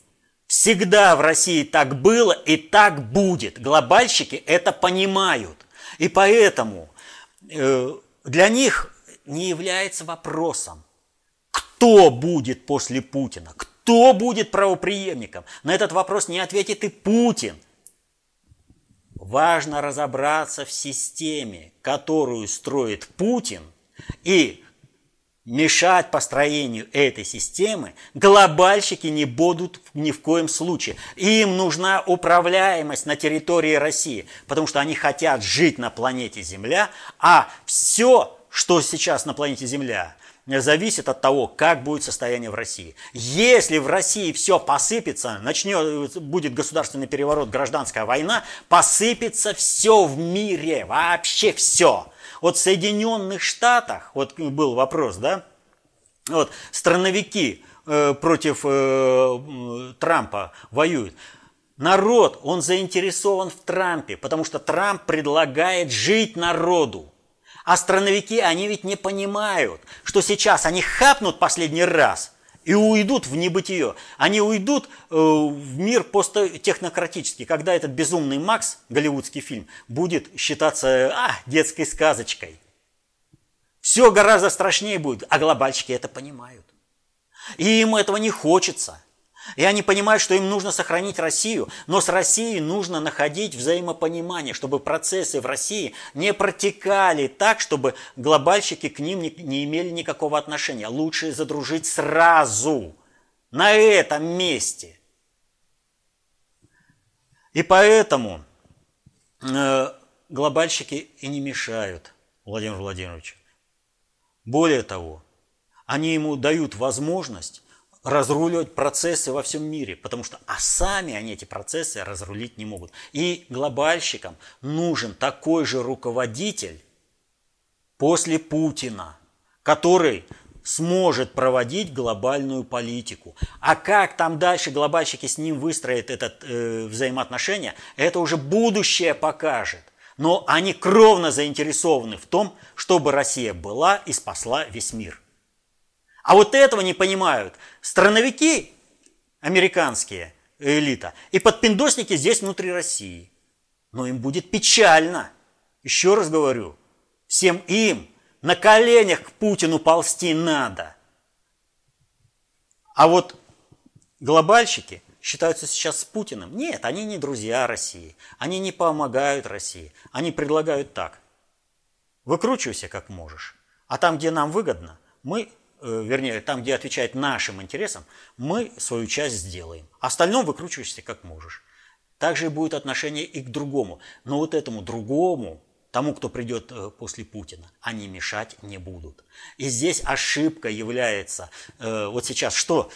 Всегда в России так было и так будет. Глобальщики это понимают. И поэтому э, для них не является вопросом, кто будет после Путина, кто будет правоприемником. На этот вопрос не ответит и Путин. Важно разобраться в системе, которую строит Путин, и мешать построению этой системы глобальщики не будут ни в коем случае. Им нужна управляемость на территории России, потому что они хотят жить на планете Земля, а все, что сейчас на планете Земля, зависит от того, как будет состояние в России. Если в России все посыпется, начнет, будет государственный переворот, гражданская война, посыпется все в мире, вообще все. Вот в Соединенных Штатах, вот был вопрос, да, вот страновики э, против э, Трампа воюют. Народ, он заинтересован в Трампе, потому что Трамп предлагает жить народу. А страновики, они ведь не понимают, что сейчас они хапнут последний раз – и уйдут в небытие. Они уйдут э, в мир посттехнократический, когда этот безумный Макс, голливудский фильм, будет считаться а, детской сказочкой. Все гораздо страшнее будет, а глобальщики это понимают. И им этого не хочется – и они понимают, что им нужно сохранить Россию, но с Россией нужно находить взаимопонимание, чтобы процессы в России не протекали так, чтобы глобальщики к ним не, не имели никакого отношения. Лучше задружить сразу, на этом месте. И поэтому э, глобальщики и не мешают Владимиру Владимировичу. Более того, они ему дают возможность разруливать процессы во всем мире, потому что а сами они эти процессы разрулить не могут. И глобальщикам нужен такой же руководитель после Путина, который сможет проводить глобальную политику. А как там дальше глобальщики с ним выстроят это э, взаимоотношения, это уже будущее покажет. Но они кровно заинтересованы в том, чтобы Россия была и спасла весь мир. А вот этого не понимают страновики американские, элита, и подпиндосники здесь внутри России. Но им будет печально. Еще раз говорю, всем им на коленях к Путину ползти надо. А вот глобальщики считаются сейчас с Путиным. Нет, они не друзья России. Они не помогают России. Они предлагают так. Выкручивайся как можешь. А там, где нам выгодно, мы вернее, там, где отвечает нашим интересам, мы свою часть сделаем. Остальном выкручиваешься как можешь. Также будет отношение и к другому. Но вот этому другому, тому, кто придет э, после Путина, они мешать не будут. И здесь ошибка является, э, вот сейчас что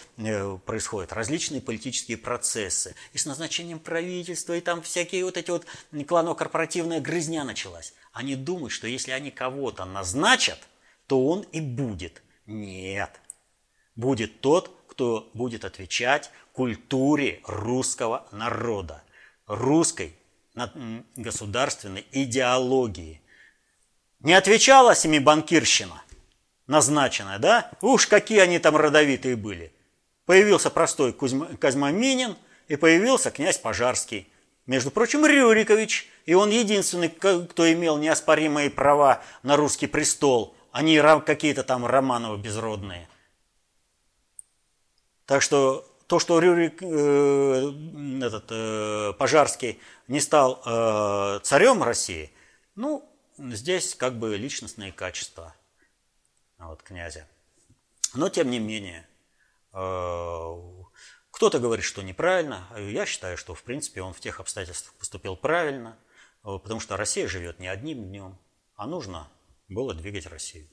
происходит? Различные политические процессы. И с назначением правительства, и там всякие вот эти вот клано-корпоративная грызня началась. Они думают, что если они кого-то назначат, то он и будет. Нет. Будет тот, кто будет отвечать культуре русского народа, русской государственной идеологии. Не отвечала семибанкирщина, назначенная, да? Уж какие они там родовитые были. Появился простой Кузьма, Козьма Минин и появился князь Пожарский. Между прочим, Рюрикович, и он единственный, кто имел неоспоримые права на русский престол, они какие-то там Романовы безродные. Так что то, что Рюрик, э, этот, э, Пожарский не стал э, царем России, ну, здесь как бы личностные качества вот, князя. Но, тем не менее, э, кто Кто-то говорит, что неправильно. Я считаю, что, в принципе, он в тех обстоятельствах поступил правильно, э, потому что Россия живет не одним днем, а нужно было двигать Россию.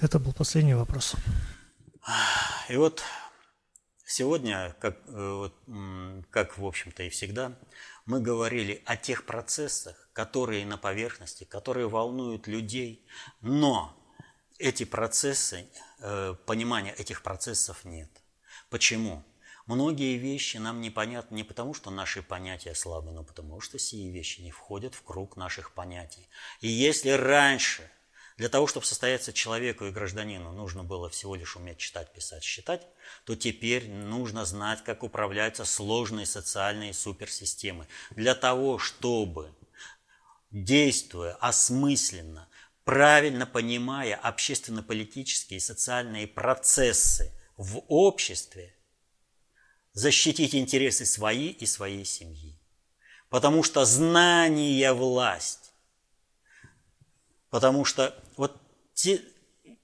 Это был последний вопрос. И вот сегодня, как, э, как в общем-то и всегда, мы говорили о тех процессах, которые на поверхности, которые волнуют людей, но эти процессы, э, понимания этих процессов нет. Почему? Многие вещи нам непонятны не потому, что наши понятия слабы, но потому что сие вещи не входят в круг наших понятий. И если раньше – для того, чтобы состояться человеку и гражданину, нужно было всего лишь уметь читать, писать, считать, то теперь нужно знать, как управляются сложные социальные суперсистемы. Для того, чтобы, действуя осмысленно, правильно понимая общественно-политические и социальные процессы в обществе, защитить интересы свои и своей семьи. Потому что знание – власть. Потому что вот те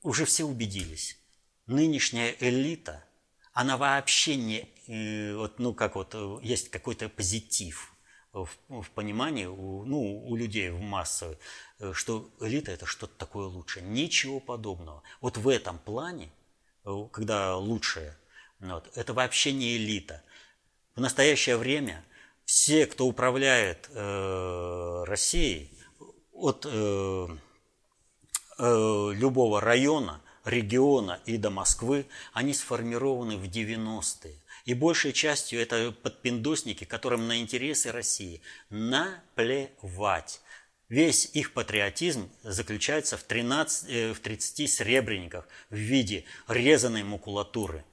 уже все убедились. Нынешняя элита, она вообще не, э, вот, ну как вот, э, есть какой-то позитив в, в понимании у, ну, у людей в массовой, э, что элита это что-то такое лучшее. Ничего подобного. Вот в этом плане, когда лучшее, вот, это вообще не элита. В настоящее время все, кто управляет э, Россией, от э, Э, любого района, региона и до Москвы, они сформированы в 90-е. И большей частью это подпиндосники, которым на интересы России наплевать. Весь их патриотизм заключается в, 13, э, в 30 сребрениках в виде резаной макулатуры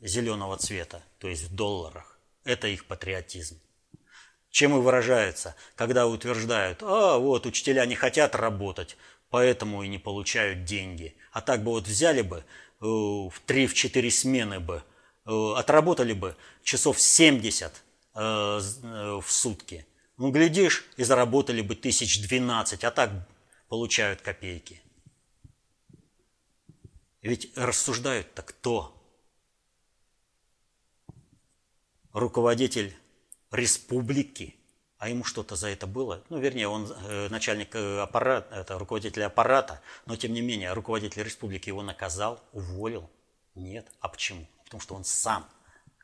зеленого цвета, то есть в долларах. Это их патриотизм. Чем и выражается, когда утверждают, а вот учителя не хотят работать, поэтому и не получают деньги. А так бы вот взяли бы э, в 3-4 смены бы, э, отработали бы часов 70 э, в сутки. Ну, глядишь, и заработали бы тысяч 12, а так получают копейки. Ведь рассуждают-то кто? Руководитель республики – а ему что-то за это было. Ну, вернее, он э, начальник э, аппарата, это руководитель аппарата, но тем не менее руководитель республики его наказал, уволил. Нет. А почему? Потому что он сам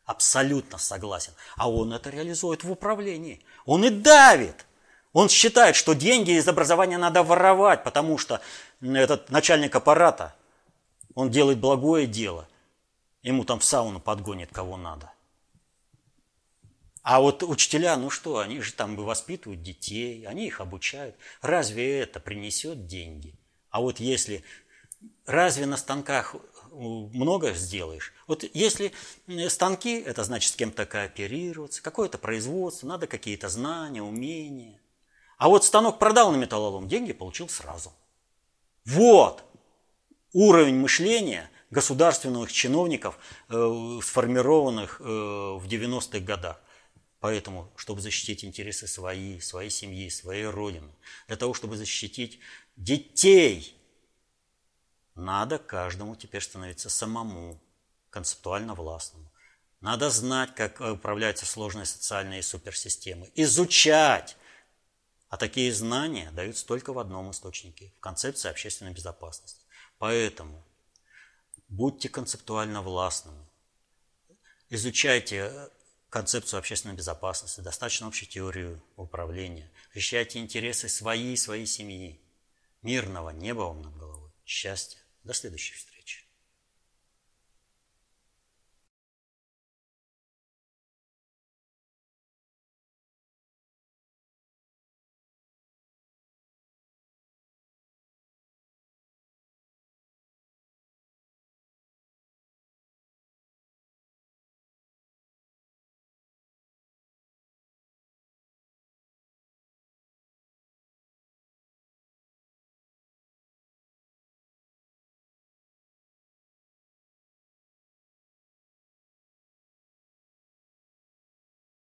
абсолютно согласен. А он это реализует в управлении. Он и давит. Он считает, что деньги из образования надо воровать, потому что этот начальник аппарата, он делает благое дело. Ему там в сауну подгонит кого надо. А вот учителя, ну что, они же там воспитывают детей, они их обучают. Разве это принесет деньги? А вот если, разве на станках много сделаешь? Вот если станки, это значит с кем-то кооперироваться, какое-то производство, надо какие-то знания, умения. А вот станок продал на металлолом, деньги получил сразу. Вот уровень мышления государственных чиновников, э, сформированных э, в 90-х годах. Поэтому, чтобы защитить интересы свои, своей семьи, своей родины, для того, чтобы защитить детей, надо каждому теперь становиться самому концептуально властному. Надо знать, как управляются сложные социальные суперсистемы, изучать. А такие знания даются только в одном источнике, в концепции общественной безопасности. Поэтому будьте концептуально властными, изучайте концепцию общественной безопасности, достаточно общую теорию управления. Защищайте интересы своей и своей семьи. Мирного неба вам над головой. Счастья. До следующей встречи.